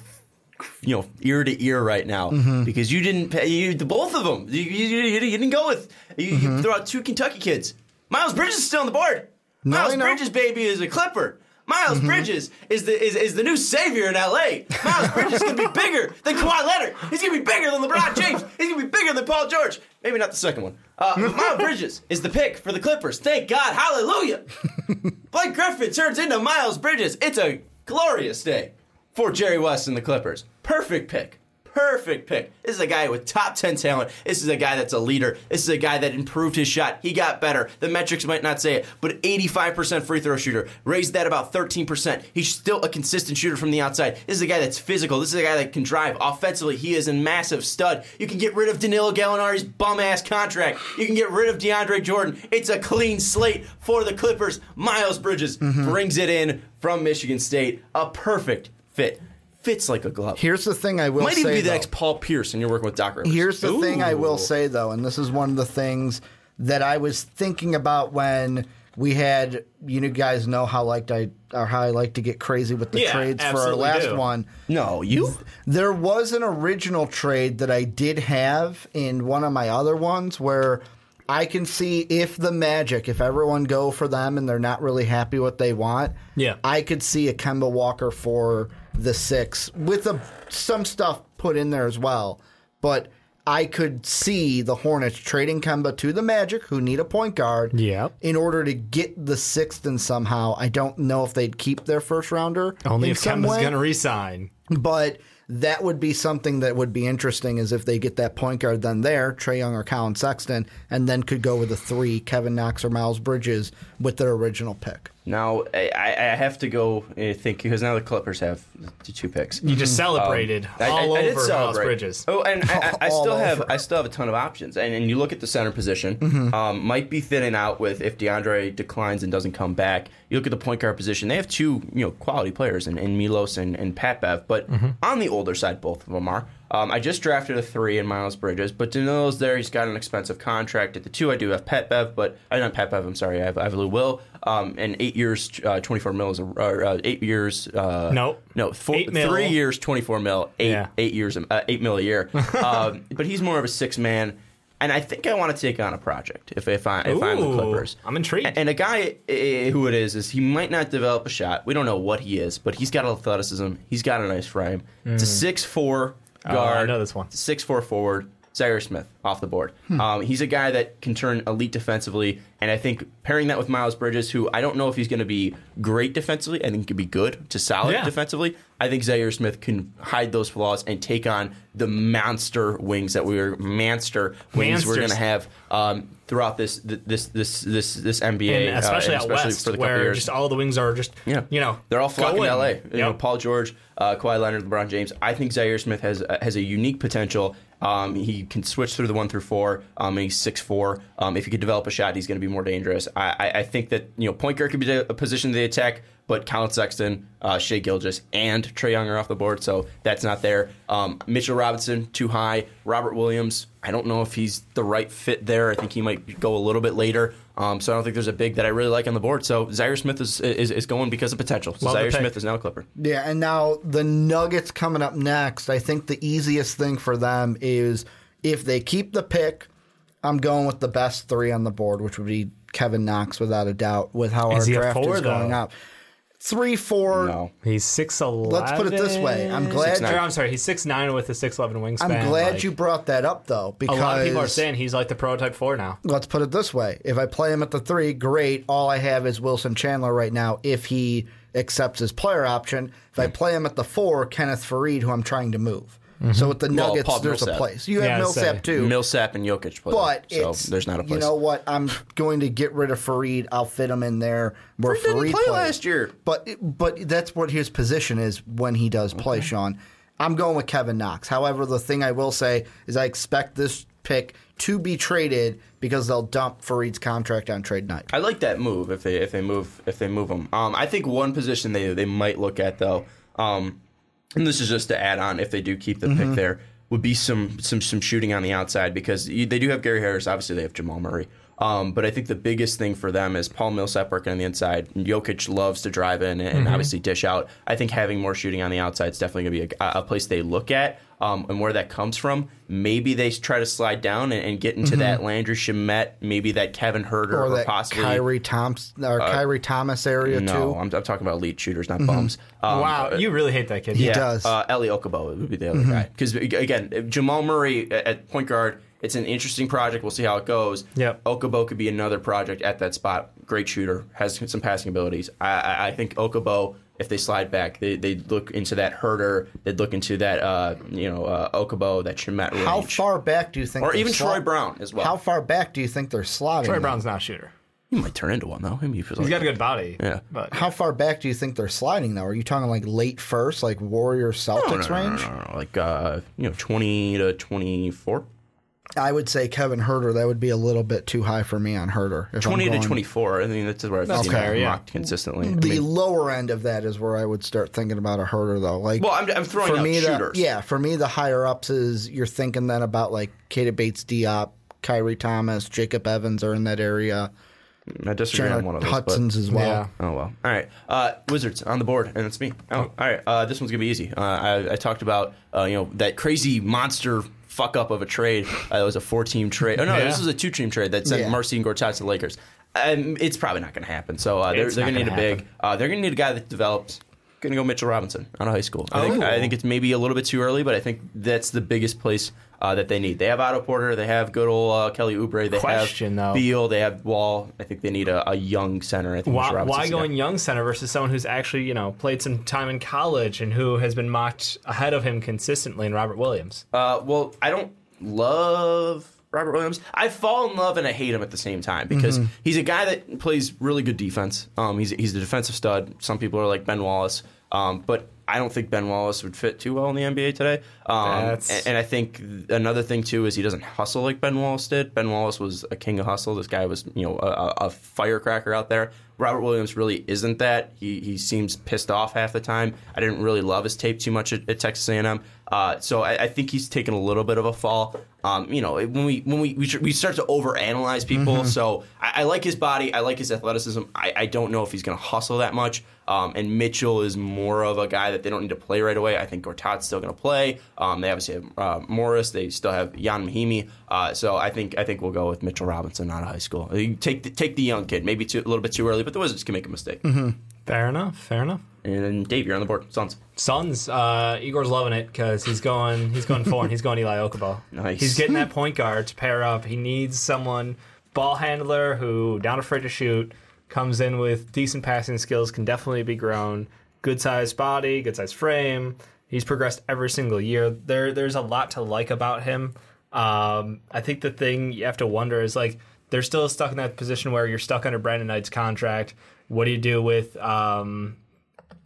you know, ear to ear right now Mm-hmm. because you didn't pay you, the both of them. You, you, you- didn't go with you, Mm-hmm. you threw out two Kentucky kids. Miles Bridges is still on the board. No, Miles Bridges, baby, is a Clipper. Miles Mm-hmm. Bridges is the is, is the new savior in LA. Miles Bridges is gonna be bigger than Kawhi Leonard. He's gonna be bigger than LeBron James. He's gonna be bigger than Paul George. Maybe not the second one. Uh, (laughs) Miles Bridges is the pick for the Clippers. Thank God, hallelujah. (laughs) Blake Griffin turns into Miles Bridges. It's a glorious day for Jerry West and the Clippers. Perfect pick. Perfect pick. This is a guy with top 10 talent. This is a guy that's a leader. This is a guy that improved his shot. He got better. The metrics might not say it, but 85% free throw shooter. Raised that about 13%. He's still a consistent shooter from the outside. This is a guy that's physical. This is a guy that can drive. Offensively, he is a massive stud. You can get rid of Danilo Gallinari's bum ass contract. You can get rid of DeAndre Jordan. It's a clean slate for the Clippers. Miles Bridges mm-hmm. brings it in from Michigan State. A perfect fit. fits like a glove. Here's the thing I will Might say. even be the though. next Paul Pierce, and you're working with Doc Rivers. Here's the thing I will say though, and this is one of the things that I was thinking about when we had you know, guys know how liked I or how I like to get crazy with the Yeah, trades for our last do. one. No, you. There was an original trade that I did have in one of my other ones where I can see if the Magic, if everyone go for them and they're not really happy what they want, Yeah. I could see a Kemba Walker for the six with a, some stuff put in there as well. But I could see the Hornets trading Kemba to the Magic, who need a point guard, Yep. in order to get the sixth and somehow. I don't know if they'd keep their first rounder. Only if Kemba's going to resign. but that would be something that would be interesting is if they get that point guard then there, Trae Young or Collin Sexton, and then could go with a three, Kevin Knox or Miles Bridges with their original pick. Now I, I I have to go. I think because now the Clippers have the two picks. You just celebrated I- I- all I did over Miles celebrate. Bridges. Oh, and I, I, I (laughs) still have. I still have a ton of options. And, and you look at the center position, Mm-hmm. um, might be thinning out with if DeAndre declines and doesn't come back. You look at the point guard position; they have two you know quality players in, in Milos and, and Pat Bev, but Mm-hmm. on the older side, both of them are. Um, I just drafted a three in Miles Bridges, but Danilo's there. He's got an expensive contract. At the two, I do have Pat Bev, but I not Pat Bev. I'm sorry, I have, I have Lou Will. Um, and eight years, uh, 24 mil is a, or, uh, eight years. Uh, Nope. no, mil. three years, 24 mil, eight Yeah. eight years, uh, eight mil a year. (laughs) um, but he's more of a six man, and I think I want to take on a project if if I if I'm the Clippers. I'm intrigued. And, and a guy uh, who it is is he might not develop a shot. We don't know what he is, but he's got athleticism. He's got a nice frame. It's a six four Oh, I guard. know this one. Six four forward. Zhaire Smith off the board. Um, he's a guy that can turn elite defensively, and I think pairing that with Miles Bridges, who I don't know if he's going to be great defensively, I think he could be good to solid Yeah. defensively. I think Zhaire Smith can hide those flaws and take on the monster wings that we are monster wings we're going to have um, throughout this this this this this NBA, and especially uh, and west, for the where just all the wings are just, Yeah, you know, they're all flocking going. to LA. You know, Paul George, uh, Kawhi Leonard, LeBron James. I think Zhaire Smith has uh, has a unique potential. Um, he can switch through the one through four. Um, he's six four. Um, if he could develop a shot, he's going to be more dangerous. I, I, I think that you know point guard could be a position to the attack, but Collin Sexton, uh, Shai Gilgeous, and Trae Young are off the board, so that's not there. Um, Mitchell Robinson too high. Robert Williams, I don't know if he's the right fit there. I think he might go a little bit later. Um, so I don't think there's a big that I really like on the board. So Zhaire Smith is is, is going because of potential. So Zhaire. Smith is now a Clipper. Yeah, and now the Nuggets coming up next. I think the easiest thing for them is if they keep the pick, I'm going with the best three on the board, which would be Kevin Knox without a doubt, with how Is our draft four, is going though? up. Three, four. No. He's six eleven. Let's put it this way. I'm glad. nine. I'm sorry. He's six nine with a six eleven wingspan. I'm glad like, you brought that up though, because A because lot of people are saying he's like the prototype four now. let's put it this way: if I play him at the three, great. All I have is Wilson Chandler right now. If he accepts his player option, if I hmm. play him at the four, Kenneth Faried, who I'm trying to move. So with the Well, Nuggets, Paul there's a place. You have Yeah, I'd Millsap say. too. Millsap and Jokic play. But so it's there's not a place. You know what? I'm going to get rid of Faried. I'll fit him in there where Faried didn't Faried play plays. last year. But but that's what his position is when he does play. Sean, I'm going with Kevin Knox. However, the thing I will say is I expect this pick to be traded because they'll dump Faried's contract on trade night. I like that move if they if they move if they move him. Um, I think one position they they might look at though, um, and this is just to add on if they do keep the Mm-hmm. pick there would be some some some shooting on the outside because you, they do have Gary Harris. Obviously, they have Jamal Murray. Um, but I think the biggest thing for them is Paul Millsap working on the inside. Jokic loves to drive in and, and obviously dish out. I think having more shooting on the outside is definitely going to be a, a place they look at. Um, and where that comes from, maybe they try to slide down and, and get into that Landry Shamet, maybe that Kevin Huerter, Or or, that possibly Khyri Thompson or Khyri Thomas area Uh, no, too. I'm, I'm talking about elite shooters, not bums. Um, wow, you really hate that kid. He yeah, does. Uh, Eli Okobo would be the other guy. Because again, Jamal Murray at- at point guard, it's an interesting project. We'll see how it goes. Yep. Okobo could be another project at that spot. Great shooter, has some passing abilities. I, I, I think Okobo, if they slide back, they they look into that Huerter. They'd look into that uh, you know uh, Okobo, that Shamet range. How far back do you think? Or they're even Troy Brown as well. How far back do you think they're slotting? Troy them? Brown's not a shooter. He might turn into one though. Maybe he feels He's like got a good body. Yeah. but How far back do you think they're sliding though? Are you talking like late first, like Warrior no, no, Celtics no, no, range? no, no, like uh, you know twenty to twenty four. I would say Kevin Huerter. That would be a little bit too high for me on Huerter. if I'm 20 to 24. I think that's where I've That's seen fair, him yeah. mocked consistently. I The mean, lower end of that is where I would start thinking about a Huerter, though. Like, well, I'm, I'm throwing for out me, the, shooters. yeah, for me, the higher ups is you're thinking then about like Keita Bates, Diop, Khyri Thomas, Jacob Evans are in that area. I disagree on one of Janet those. but- Hudson's as well. Yeah. Oh well. All right. Uh, Wizards on the board, and it's me. Oh, all right. Uh, this one's gonna be easy. Uh, I, I talked about uh, you know that crazy monster fuck up of a trade. Uh, it was a four team trade. Oh no, Yeah. this was a two team trade that sent Yeah. Marcin Gortat to the Lakers. Um, it's probably not gonna happen. So uh, they're, they're gonna need a big. Uh, they're gonna need a guy that develops. Gonna go Mitchell Robinson out of high school. I think, Oh. I think it's maybe a little bit too early, but I think that's the biggest place uh, that they need. They have Otto Porter, they have good old uh, Kelly Oubre, they Question, have though. Beal, they have Wall. I think they need a, a young center. I think Why, why going young center versus someone who's actually you know played some time in college and who has been mocked ahead of him consistently in Robert Williams? Uh, well, I don't love Robert Williams. I fall in love and I hate him at the same time because he's a guy that plays really good defense. Um, he's he's a defensive stud. Some people are like Ben Wallace, um, but I don't think Ben Wallace would fit too well in the NBA today. Um, and, and I think another thing too is he doesn't hustle like Ben Wallace did. Ben Wallace was a king of hustle. This guy was you know a, a firecracker out there. Robert Williams really isn't that. He he seems pissed off half the time. I didn't really love his tape too much at, at Texas A&M. Uh, so I, I think he's taken a little bit of a fall. Um, you know, when we when we we, we start to overanalyze people. So I, I like his body. I like his athleticism. I, I don't know if he's going to hustle that much. Um, and Mitchell is more of a guy that they don't need to play right away. I think Gortat's still going to play. Um, they obviously have uh, Morris. They still have Ian Mahinmi. Uh, so I think I think we'll go with Mitchell Robinson out of high school. You take the, take the young kid. Maybe too, a little bit too early, but the Wizards can make a mistake. Fair enough. Fair enough. And Dave, you're on the board. Suns. Suns, uh, Igor's loving it because he's going he's going foreign. he's going Eli Okobo. Nice. He's getting that point guard to pair up. He needs someone ball handler who not afraid to shoot, comes in with decent passing skills, can definitely be grown, good sized body, good sized frame. He's progressed every single year. There there's a lot to like about him. Um, I think the thing you have to wonder is like they're still stuck in that position where you're stuck under Brandon Knight's contract. What do you do with um,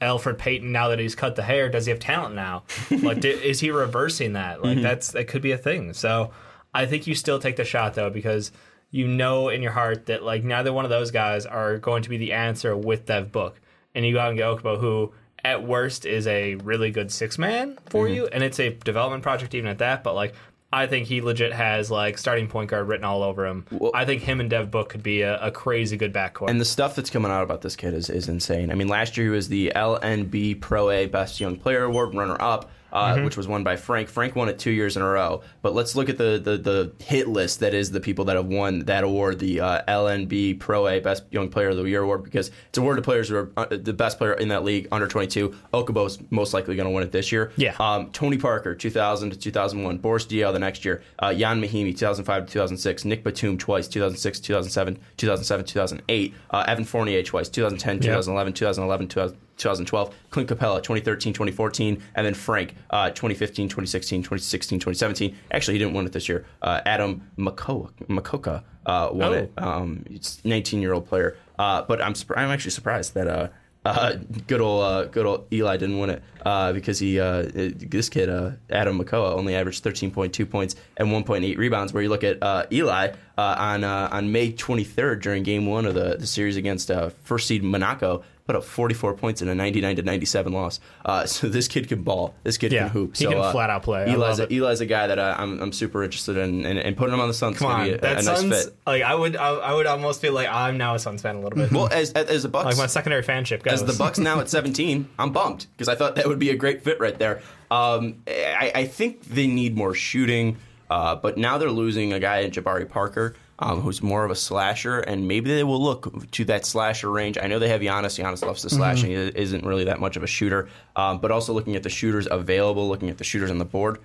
Elfrid Payton now that he's cut the hair? Does he have talent now? (laughs) Like, di- is he reversing that? Like, that's that could be a thing. So, I think you still take the shot though because you know in your heart that like neither one of those guys are going to be the answer with Dev Book, and you go out and get Okobo, who at worst is a really good six man for mm-hmm. you, and it's a development project even at that. But like. I think he legit has like starting point guard written all over him. I think him and Dev Book could be a, a crazy good backcourt. And the stuff that's coming out about this kid is, is insane. I mean, last year he was the LNB Pro A Best Young Player Award runner up, uh, Mm-hmm. which was won by Frank. Frank won it two years in a row. But let's look at the, the, the hit list that is the people that have won that award, the uh, LNB Pro A Best Young Player of the Year award, because it's awarded to players who are uh, the best player in that league under 22. Okobo's most likely going to win it this year. Yeah. Um, Tony Parker, 2000 to 2001. Boris Diaw the next year. Uh, Ian Mahinmi, 2005 to 2006. Nick Batum twice, 2006, 2007, 2007, 2008. Uh, Evan Fournier twice, 2010, 2011, 2011, 2000 2012. Clint Capela, 2013, 2014. And then Frank, uh, 2015, 2016, 2016, 2017. Actually, he didn't win it this year. Uh, Adam Mokoka, uh, won Oh. it. Um, it's 19 year old player. Uh, but I'm I'm actually surprised that uh, uh, good old uh, good old Eli didn't win it uh, because he uh, this kid uh, Adam Makoa only averaged 13.2 points and 1.8 rebounds. Where you look at uh, Eli uh, on uh, on May 23rd during Game One of the, the series against uh, first seed Monaco. Put up 44 points in a 99 to 97 loss. Uh, (laughs) so this kid can ball. This kid Yeah, can hoop. he so, can uh, flat out play. I Eli's a. Eli's a guy that uh, I'm, I'm super interested in, and, and putting him on the Suns is Come on, be a, that a nice Suns. fit. Like I would, I, I would almost feel like I'm now a Suns fan a little bit. Well, as as, as a Bucks, like my secondary fanship goes. as the Bucks now at (laughs) 17, I'm bummed because I thought that would be a great fit right there. Um, I, I think they need more shooting, uh, but now they're losing a guy in Jabari Parker. Um, who's more of a slasher, and maybe they will look to that slasher range. I know they have Giannis. Giannis loves to slash, and he isn't really that much of a shooter. Um, but also looking at the shooters available, looking at the shooters on the board,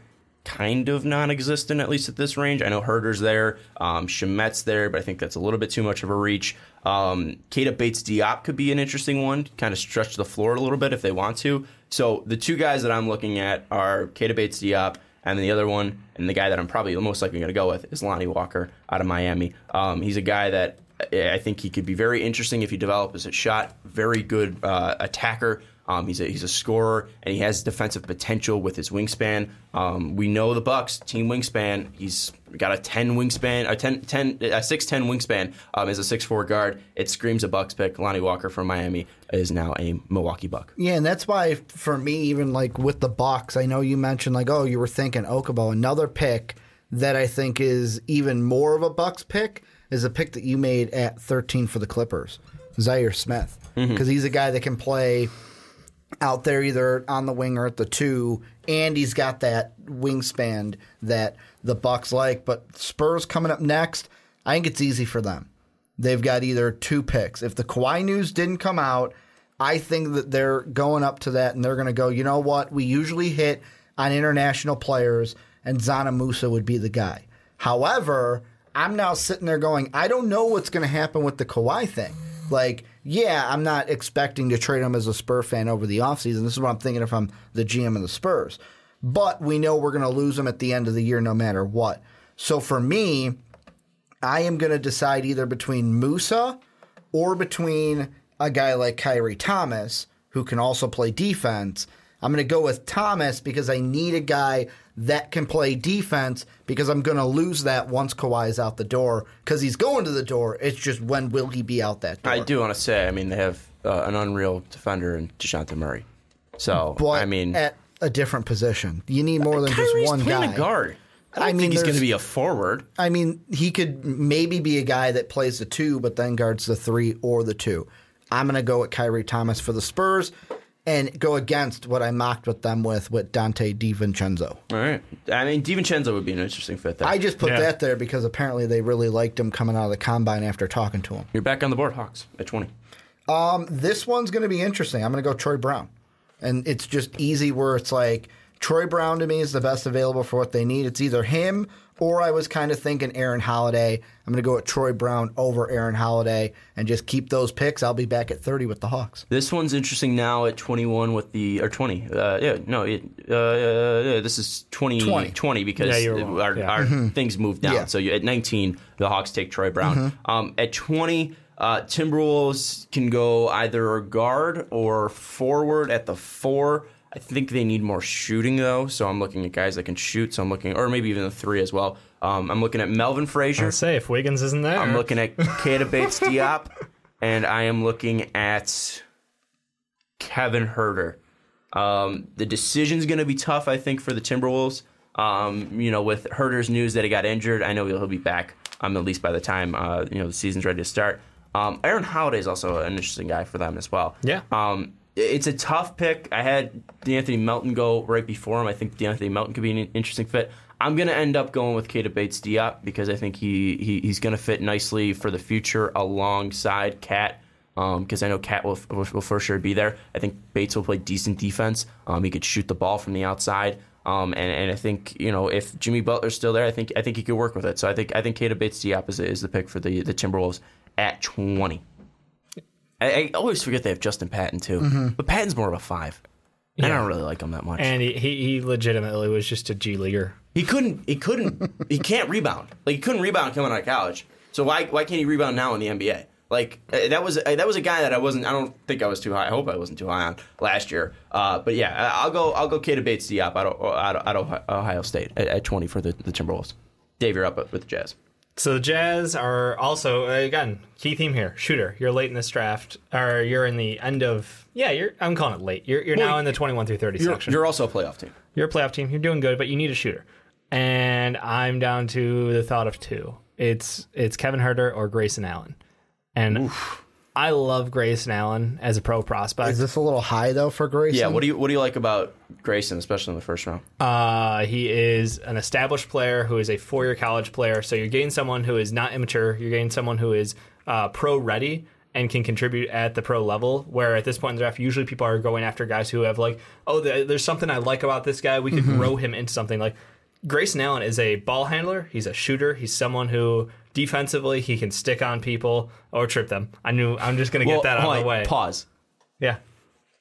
kind of non-existent at least at this range. I know Huerter's there, um, Shamet's there, but I think that's a little bit too much of a reach. Um, Keita Bates Diop could be an interesting one, kind of stretch the floor a little bit if they want to. So the two guys that I'm looking at are Keita Bates Diop, and then the other one, and the guy that I'm probably most likely going to go with is Lonnie Walker out of Miami. Um, he's a guy that I think he could be very interesting if he develops his shot. Very good uh, attacker. Um, he's a he's a scorer and he has defensive potential with his wingspan. Um, we know the Bucks team wingspan. He's got a ten wingspan, a 10, 10 a six ten wingspan um, as a six four guard. It screams a Bucks pick. Lonnie Walker from Miami is now a Milwaukee Buck. Yeah, and that's why for me, even like with the Bucks, I know you mentioned like, oh, you were thinking Okubo. Another pick that I think is even more of a Bucks pick is a pick that you made at 13 for the Clippers, Zhaire Smith, because he's a guy that can play out there either on the wing or at the two, and he's got that wingspan that the Bucks like. But Spurs coming up next, I think it's easy for them. They've got either two picks. If the Kawhi news didn't come out, I think that they're going up to that and they're going to go, you know what? We usually hit on international players, and Dzanan Musa would be the guy. However, I'm now sitting there going, I don't know what's going to happen with the Kawhi thing. Like, yeah, I'm not expecting to trade him as a Spur fan over the offseason. This is what I'm thinking if I'm the GM of the Spurs. But we know we're going to lose him at the end of the year no matter what. So for me, I am going to decide either between Musa or between a guy like Khyri Thomas, who can also play defense. I'm going to go with Thomas because I need a guy that can play defense because I'm going to lose that once Kawhi is out the door because he's going to the door. It's just when will he be out that door? I do want to say, I mean, they have uh, an unreal defender in Dejounte Murray. So But I mean, at a different position. You need more than Khyri's just one playing guy. a guard. I, don't I mean, think he's going to be a forward. I mean, he could maybe be a guy that plays the two, but then guards the three or the two. I'm going to go with Khyri Thomas for the Spurs and go against what I mocked with them with with Donte DiVincenzo. All right. I mean, DiVincenzo would be an interesting fit there. I just put Yeah. that there because apparently they really liked him coming out of the combine after talking to him. You're back on the board, Hawks at 20. Um, this one's going to be interesting. I'm going to go Troy Brown. And it's just easy where it's like Troy Brown to me is the best available for what they need. It's either him or I was kind of thinking Aaron Holiday. I'm going to go with Troy Brown over Aaron Holiday and just keep those picks. I'll be back at 30 with the Hawks. This one's interesting now at 21 with the or 20. Uh, yeah, no, it, uh, uh, yeah, this is 20, 20. 20 because Yeah, you're wrong. our, Yeah. our things moved down. Yeah. So you, at 19, the Hawks take Troy Brown. Um, at 20, uh, Timberwolves can go either guard or forward at the four. I think they need more shooting though, so I'm looking at guys that can shoot. So I'm looking, or maybe even the three as well. Um, I'm looking at Melvin Frazier. Let's say if Wiggins isn't there, I'm looking at Keita Bates (laughs) Diop, and I am looking at Kevin Huerter. Um, the decision's going to be tough, I think, for the Timberwolves. Um, you know, with Huerter's news that he got injured, I know he'll be back. Um, at least by the time uh, you know the season's ready to start. Um, Aaron Holiday is also an interesting guy for them as well. Yeah. Um, it's a tough pick. I had De'Anthony Melton go right before him. I think De'Anthony Melton could be an interesting fit. I'm going to end up going with Keita Bates Diop because I think he, he he's going to fit nicely for the future alongside Cat. Because I know Cat will, will, will for sure be there. I think Bates will play decent defense. Um, he could shoot the ball from the outside. Um, and, and I think you know if Jimmy Butler's still there, I think I think he could work with it. So I think I think Keita Bates Diop is, is the pick for the the Timberwolves at 20. I, I always forget they have Justin Patton too, but Patton's more of a five. And I don't really like him that much. and he, he he legitimately was just a G leaguer. he couldn't. He couldn't. he can't rebound. Like he couldn't rebound coming out of college. So why why can't he rebound now in the NBA? Like uh, that was uh, that was a guy that I wasn't. I don't think I was too high. I hope I wasn't too high on last year. Uh, but yeah, I- I'll go. I'll go. Keita Bates Diop out of, out of, out of Ohio State at, at twenty for the, the Timberwolves. Dave, you're up with the Jazz. So the Jazz are also uh, again key theme here. Shooter, you're late in this draft, or you're in the end of yeah. You're I'm calling it late. You're you're now in the 21 through 30 You're, section. you're also a playoff team. You're a playoff team. You're doing good, but you need a shooter. And I'm down to the thought of two. It's it's Kevin Huerter or Grayson Allen. And I love Grayson Allen as a pro prospect. Is this a little high though for Grayson? Yeah. What do you What do you like about Grayson, especially in the first round? Uh, he is an established player who is a four-year college player. So you're getting someone who is not immature. You're getting someone who is uh, pro ready and can contribute at the pro level. Where at this point in the draft, usually people are going after guys who have like, oh, there- there's something I like about this guy. We could grow him into something. Like Grayson Allen is a ball handler. He's a shooter. He's someone who defensively he can stick on people or trip them. I knew. I'm just gonna get that out hold of the way. Pause. Yeah.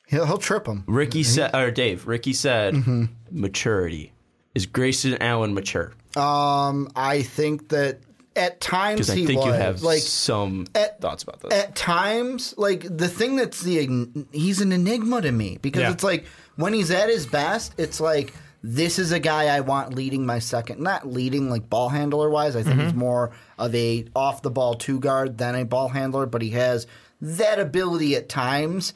He'll, he'll trip him. Ricky said, or Dave. Ricky said, maturity. Is Grayson Allen mature? Um, I think that at times Because I he think was you have like some at- thoughts about this. at times like the thing that's the he's an enigma to me because Yeah. it's like when he's at his best it's like this is a guy I want leading my second not leading like ball handler wise I think Mm-hmm. he's more of a off the ball two guard than a ball handler but he has that ability at times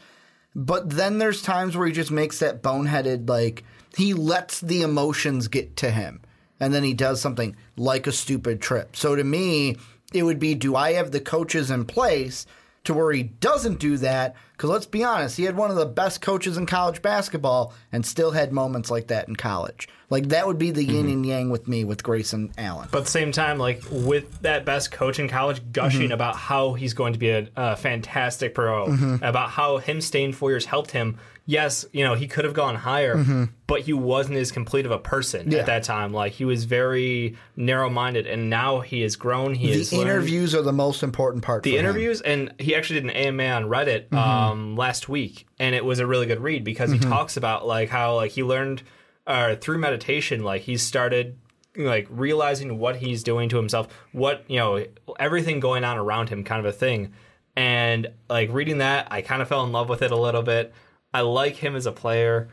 but then there's times where he just makes that boneheaded like he lets the emotions get to him and then he does something like a stupid trip. So to me, it would be do I have the coaches in place to where he doesn't do that? Because let's be honest, he had one of the best coaches in college basketball and still had moments like that in college. Like that would be the yin and yang with me with Grayson Allen. But at the same time, like with that best coach in college gushing Mm-hmm. about how he's going to be a, a fantastic pro, Mm-hmm. about how him staying four years helped him. Yes, you know he could have gone higher, but he wasn't as complete of a person Mm-hmm. Yeah. at that time. Like he was very narrow-minded, and now he has grown. He the learned- interviews are the most important part. the for him. Mm-hmm. interviews and he actually did an AMA on Reddit um, last week and it was a really good read because he talks about like how like he learned uh, through meditation like he started like realizing what he's doing to himself what you know everything going on around him kind of a thing and like reading that I kind of fell in love with it a little bit I like him as a player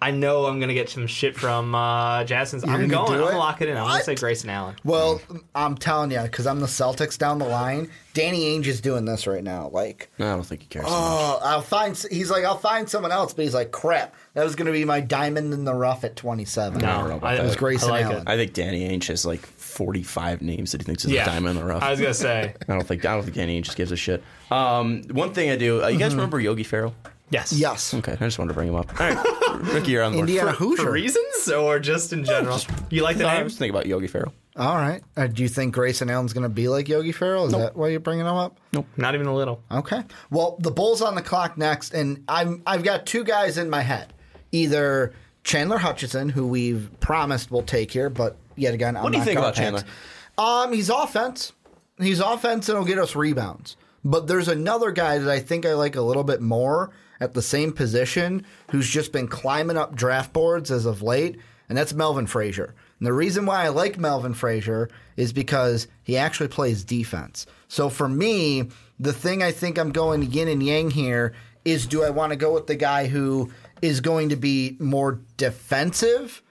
I know I'm gonna get some shit from uh, Jackson's. I'm gonna I'm it? gonna lock it in. I'm gonna What? say Grayson Allen. Well, I'm telling you, because I'm the Celtics down the line. Danny Ainge is doing this right now. Like, No, I don't think he cares. so much. Oh, I'll find. He's like, I'll find someone else, but he's like, crap. That was going to be my diamond in the rough at 27. No, don't know about I, that. It was Grayson I like Allen. It. I think Danny Ainge has like 45 names that he thinks is Yeah, a diamond in the rough. I was gonna say (laughs) I don't think I don't think Danny Ainge just gives a shit. Um, one thing I do. Uh, you Mm-hmm. guys remember Yogi Ferrell? Yes. Yes. Okay, I just wanted to bring him up. All right, (laughs) Ricky, you're on the board. Indiana for Hoosier. reasons or just in general? you like the No, I name? was thinking about Yogi Ferrell. All right. Uh, do you think Grayson Allen's going to be like Yogi Ferrell? Is that why you're bringing him up? Nope. Not even a little. Okay. Well, the Bulls on the clock next, and I'm I've got two guys in my head. Either Chandler Hutchison, who we've promised we'll take here, but yet again, I'm What do you not think gonna about pick. Chandler? Um, he's offense. He's offense and he'll get us rebounds. But there's another guy that I think I like a little bit more at the same position who's just been climbing up draft boards as of late, and that's Melvin Frazier. And the reason why I like Melvin Frazier is because he actually plays defense. So for me, the thing I think I'm going yin and yang here is do I want to go with the guy who is going to be more defensive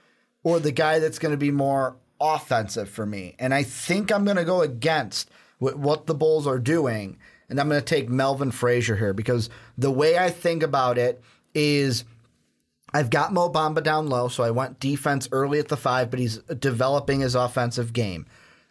or the guy that's going to be more offensive for me. And I think I'm going to go against what, the Bulls are doing. And I'm going to take Melvin Frazier here because the way I think about it is I've got Mo Bamba down low, so I went defense early at the five, but he's developing his offensive game.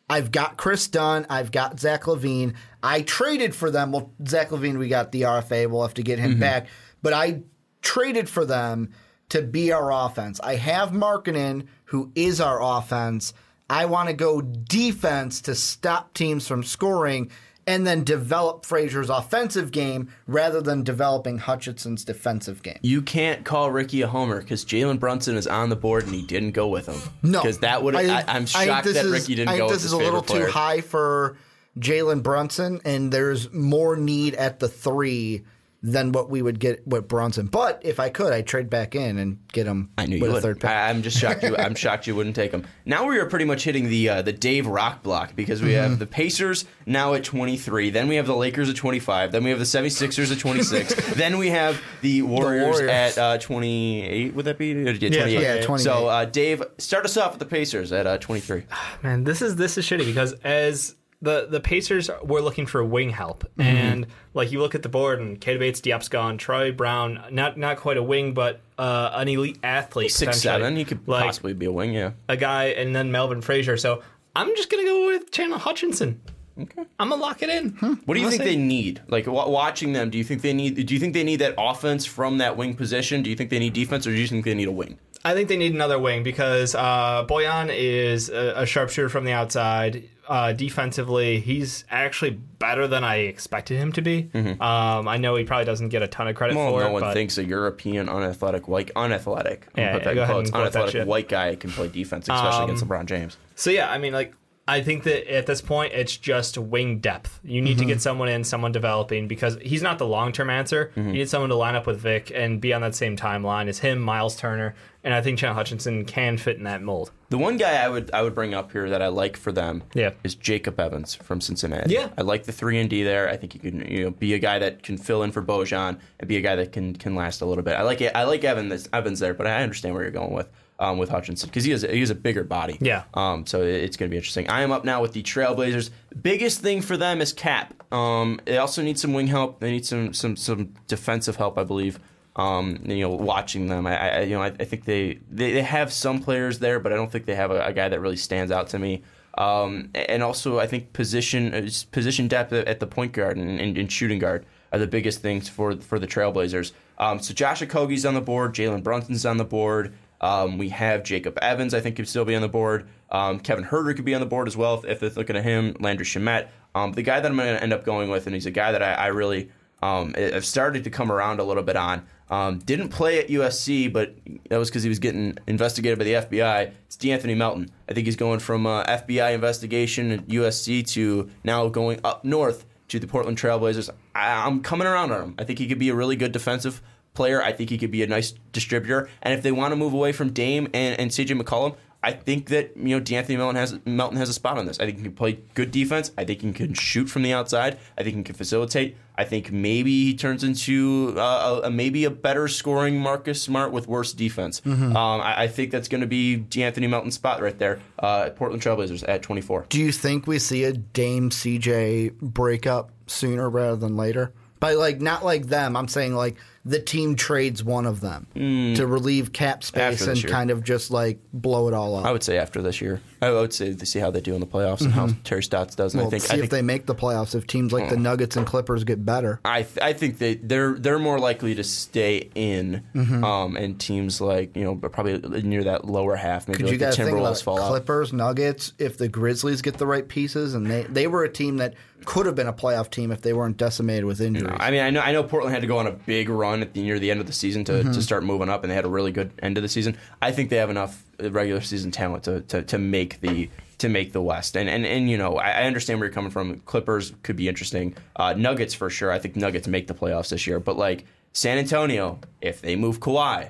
I've got Kris Dunn. I've got Zach LaVine. I traded for them. Well, Zach LaVine, we got the RFA. We'll have to get him mm-hmm. back. But I traded for them to be our offense. I have Markkanen, who is our offense. I want to go defense to stop teams from scoring and then develop Frazier's offensive game rather than developing Hutchison's defensive game. You can't call Ricky a homer because Jalen Brunson is on the board and he didn't go with him. No, because that would. I, I'm shocked this that is- Ricky didn't I go this is a little player. too high for Jalen Brunson, and there's more need at the three than what we would get with Brunson. But if I could, I'd trade back in and get him I knew with you a third pick. I, am just shocked you. I'm shocked you wouldn't take him. Now we are pretty much hitting the uh, the Dave Rock block because we Mm-hmm. have the Pacers now at 23. Then we have the Lakers at 25. Then we have the 76ers at 26. (laughs) then we have the Warriors, Warriors. at uh, 28. Would that be? Yeah, 28. Yeah, 28. So uh, Dave, start us off with the Pacers at uh, 23. Man, this is this is shitty because as the the Pacers were looking for wing help, Mm-hmm. and like you look at the board, and Keita Bates, Diop's gone, Troy Brown, not not quite a wing, but uh, an elite athlete, Six seven. He could like possibly be a wing. Yeah. a guy, and then Melvin Frazier. So I'm just gonna go with Chandler Hutchison. Okay, I'm gonna lock it in. What do you I'm think gonna they need? Like w- watching them, do you think they need? Do you think they need that offense from that wing position? Do you think they need defense, or do you think they need a wing? I think they need another wing because uh, Bojan is a, a sharpshooter from the outside. Uh, defensively, he's actually better than I expected him to be. Um, I know he probably doesn't get a ton of credit Mm-hmm. Well, for no it, one but thinks a European, unathletic, white, unathletic, Yeah, yeah, go ahead quotes, and quote that unathletic white guy can play defense, especially against LeBron James. So yeah, I mean, like I think that at this point it's just wing depth. You need to mm-hmm. get someone in, someone developing because he's not the long term answer. You mm-hmm. need someone to line up with Vic and be on that same timeline as him, Miles Turner, and I think Chandler Hutchison can fit in that mold. The one guy I would I would bring up here that I like for them Yeah. is Jacob Evans from Cincinnati. Yeah. I like the three and D there. I think he can you know be a guy that can fill in for Bojan and be a guy that can can last a little bit. I like it. I like Evans Evans there, but I understand where you're going with um, with Hutchison because he has he has a bigger body. Yeah. Um. So it's going to be interesting. I am up now with the Trailblazers. Biggest thing for them is cap. Um. They also need some wing help. They need some some some defensive help. I believe. Um, you know, watching them, I, I you know, I, I think they, they they have some players there, but I don't think they have a, a guy that really stands out to me. Um, and also, I think position uh, position depth at at the point guard and, and, and shooting guard are the biggest things for for the Trailblazers. Um, so Josh Okogie's on the board, Jalen Brunson's on the board. Um, we have Jacob Evans, I think, could still be on the board. Um, Kevin Huerter could be on the board as well if, if they're looking at him. Landry Shamet. Um, the guy that I'm going to end up going with, and he's a guy that I, I really um, have started to come around a little bit on. Um, didn't play at USC, but that was because he was getting investigated by the FBI. It's De'Anthony Melton. I think he's going from uh, FBI investigation at USC to now going up north to the Portland Trailblazers. I, I'm coming around on him. I think he could be a really good defensive player. I think he could be a nice distributor. And if they want to move away from Dame and, and CJ McCollum, I think that you know De'Anthony Melton has Melton has a spot on this. I think he can play good defense. I think he can shoot from the outside. I think he can facilitate. I think maybe he turns into uh, a, maybe a better scoring Marcus Smart with worse defense. Um, I, I think that's going to be De'Anthony Melton's spot right there. Uh, Portland Trailblazers at 24. Do you think we see a Dame CJ breakup sooner rather than later? By like not like them, I'm saying like the team trades one of them to relieve cap space Hmm. And year. kind of just like blow it all up. I would say after this year. I would say to see how they do in the playoffs and how Terry Stotts does. And well, I think see I if they make the playoffs. If teams like the Nuggets and Clippers get better, I th- I think they they're they're more likely to stay in, Mm-hmm. um, and teams like you know probably near that lower half. Maybe could like you the guys think Timberwolves about fall out. Clippers, Nuggets? If the Grizzlies get the right pieces, and they they were a team that could have been a playoff team if they weren't decimated with injuries. I mean, I know I know Portland had to go on a big run at the near the end of the season to, Mm-hmm. to start moving up, and they had a really good end of the season. I think they have enough regular season talent to, to, to make the to make the West. And and, and you know, I, I understand where you're coming from. Clippers could be interesting. Uh, Nuggets for sure. I think Nuggets make the playoffs this year. But like San Antonio, if they move Kawhi,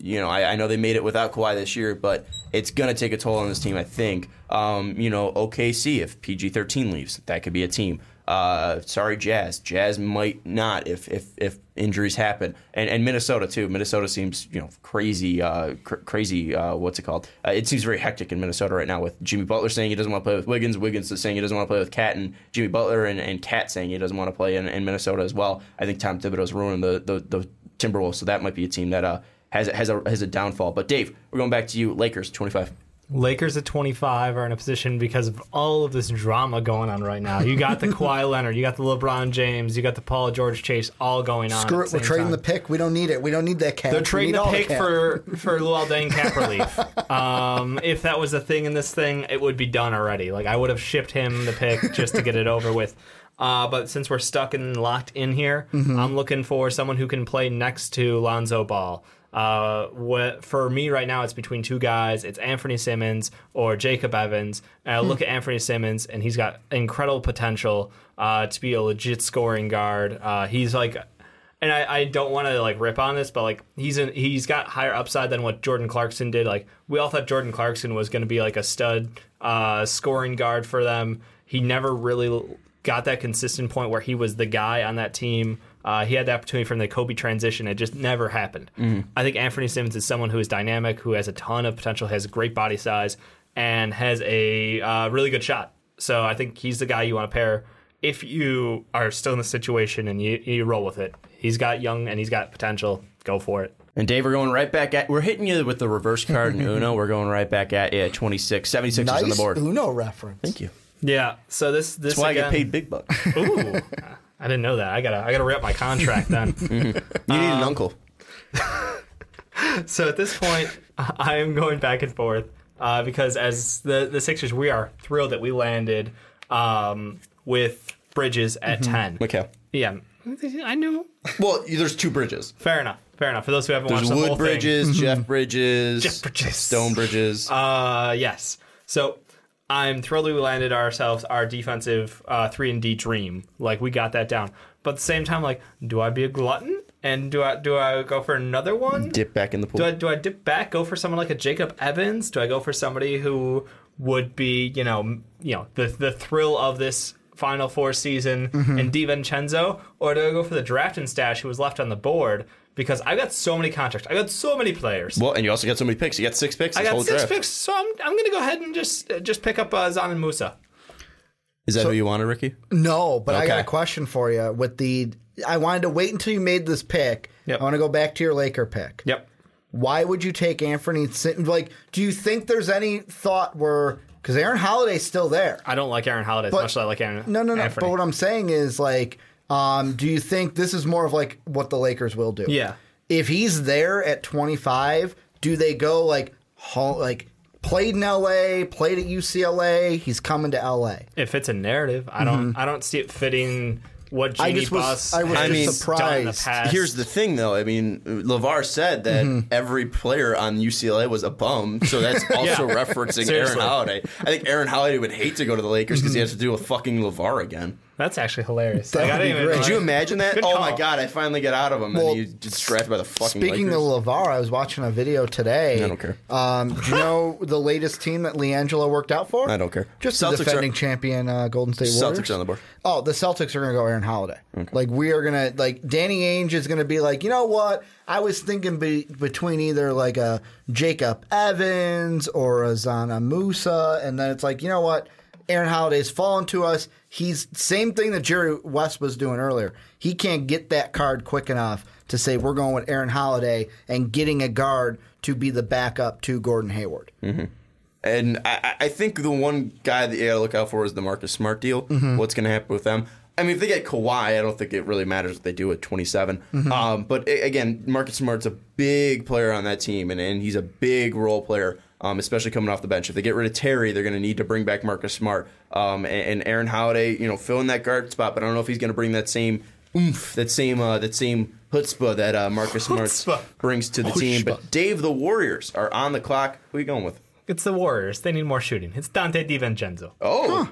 you know, I, I know they made it without Kawhi this year, but it's gonna take a toll on this team. I think. Um, you know, OKC if PG thirteen leaves, that could be a team. Uh, sorry, Jazz. Jazz might not if if, if injuries happen, and and Minnesota too. Minnesota seems you know crazy, uh, cr- crazy. Uh, what's it called? Uh, it seems very hectic in Minnesota right now with Jimmy Butler saying he doesn't want to play with Wiggins. Wiggins is saying he doesn't want to play with Cat, and Jimmy Butler and, and Cat saying he doesn't want to play in, in Minnesota as well. I think Tom Thibodeau's ruining the, the the Timberwolves, so that might be a team that uh has has a has a downfall. But Dave, we're going back to you. Lakers twenty five. Lakers at 25 are in a position because of all of this drama going on right now. You got the (laughs) Kawhi Leonard, you got the LeBron James, you got the Paul George Chase all going on. Screw it, we're trading time. the pick. We don't need it. We don't need that cap. They're trading the pick cap. for (laughs) for Luol Deng cap relief. (laughs) Um, if that was a thing in this thing, it would be done already. Like I would have shipped him the pick just to get it over with. Uh, but since we're stuck and locked in here, I'm looking for someone who can play next to Lonzo Ball. Uh, what, for me right now, it's between two guys. It's Anfernee Simons or Jacob Evans. And I look at Anfernee Simons, and he's got incredible potential uh, to be a legit scoring guard. Uh, he's like and I, I don't want to like rip on this, but like he's in, he's got higher upside than what Jordan Clarkson did. Like we all thought Jordan Clarkson was going to be like a stud uh, scoring guard for them. He never really got that consistent point where he was the guy on that team. Uh, he had the opportunity from the Kobe transition. It just never happened. I think Anfernee Simons is someone who is dynamic, who has a ton of potential, has great body size, and has a uh, really good shot. So I think he's the guy you want to pair if you are still in the situation and you, you roll with it. He's got young and he's got potential. Go for it. And Dave, we're going right back at. We're hitting you with the reverse card in Uno. We're going right back at you at 26. 76 is on the Nice board. Uno reference. Thank you. Yeah. So this this That's why I get paid big bucks. Ooh, (laughs) I didn't know that. I gotta I gotta re up my contract then. (laughs) You need an uncle. (laughs) so at this point, I am going back and forth uh, because as the the Sixers, we are thrilled that we landed um, with Bridges at ten. McHale. Yeah, I knew. Well, there's two bridges. Fair enough. Fair enough. For those who haven't There's watched the whole Wood thing. Bridges, Jeff (laughs) Bridges, Jeff Bridges. Stone Bridges. Uh, yes. So I'm thrilled we landed ourselves our defensive uh, three and D dream. Like we got that down. But at the same time, like, do I be a glutton and do I do I go for another one? Dip back in the pool. Do I do I dip back, go for someone like a Jacob Evans? Do I go for somebody who would be, you know, you know, the the thrill of this Final Four season Mm-hmm. in DiVincenzo, or do I go for the draft and stash who was left on the board? Because I got so many contracts, I got so many players. well, and you also got so many picks. You got six picks. I got whole six draft. picks, so I'm I'm gonna go ahead and just uh, just pick up uh, Dzanan Musa. Is that who you wanted, Ricky? No, but I got a question for you. With the, I wanted to wait until you made this pick. Yep. I want to go back to your Laker pick. Yep. Why would you take Anthony? Like, do you think there's any thought where because Aaron Holiday's still there? I don't like Aaron Holiday as much as I like Aaron. No, no, no. Anthony. But what I'm saying is like, um, do you think this is more of like what the Lakers will do? Yeah. If he's there at 25, do they go like, ho- like played in LA, played at UCLA, he's coming to LA? if it's a narrative, I don't I don't see it fitting what Mm-hmm. I Genie just was- Bus I was has just done in the past. Here's the thing, though. I mean, Lavar said that Mm-hmm. every player on UCLA was a bum, so that's (laughs) also referencing Seriously. Aaron Holiday. I think Aaron Holiday would hate to go to the Lakers Mm-hmm. because he has to deal with fucking Lavar again. That's actually hilarious. That would be didn't even- great. Could you imagine that? Good Oh call. my god, I finally get out of him, Well, and he's just drafted by the fucking Speaking Lakers. of LeVar, I was watching a video today. I don't care. Um, do you (laughs) know the latest team that LiAngelo worked out for? I don't care. Just Celtics the defending are- champion uh, Golden State Warriors. are on the board. Oh, the Celtics are going to go Aaron Holiday. Like we are going to like Danny Ainge is going to be like, you know what? I was thinking be, between either like a Jacob Evans or a Dzanan Musa, and then it's like, you know what? Aaron Holiday's fallen to us. He's same thing that Jerry West was doing earlier. He can't get that card quick enough to say we're going with Aaron Holiday and getting a guard to be the backup to Gordon Hayward. And I, I- I think the one guy that you got to look out for is the Marcus Smart deal. Mm-hmm. What's going to happen with them? I mean, if they get Kawhi, I don't think it really matters what they do at 27. Mm-hmm. Um, but again, Marcus Smart's a big player on that team, and, and he's a big role player, um, especially coming off the bench. If they get rid of Terry, they're going to need to bring back Marcus Smart um, and, and Aaron Holiday. You know, fill in that guard spot, but I don't know if he's going to bring that same oomph, that same uh, that same chutzpah that uh, Marcus Smart brings to the team. But Dave, the Warriors are on the clock. Who are you going with? It's the Warriors. They need more shooting. It's Donte DiVincenzo. Oh,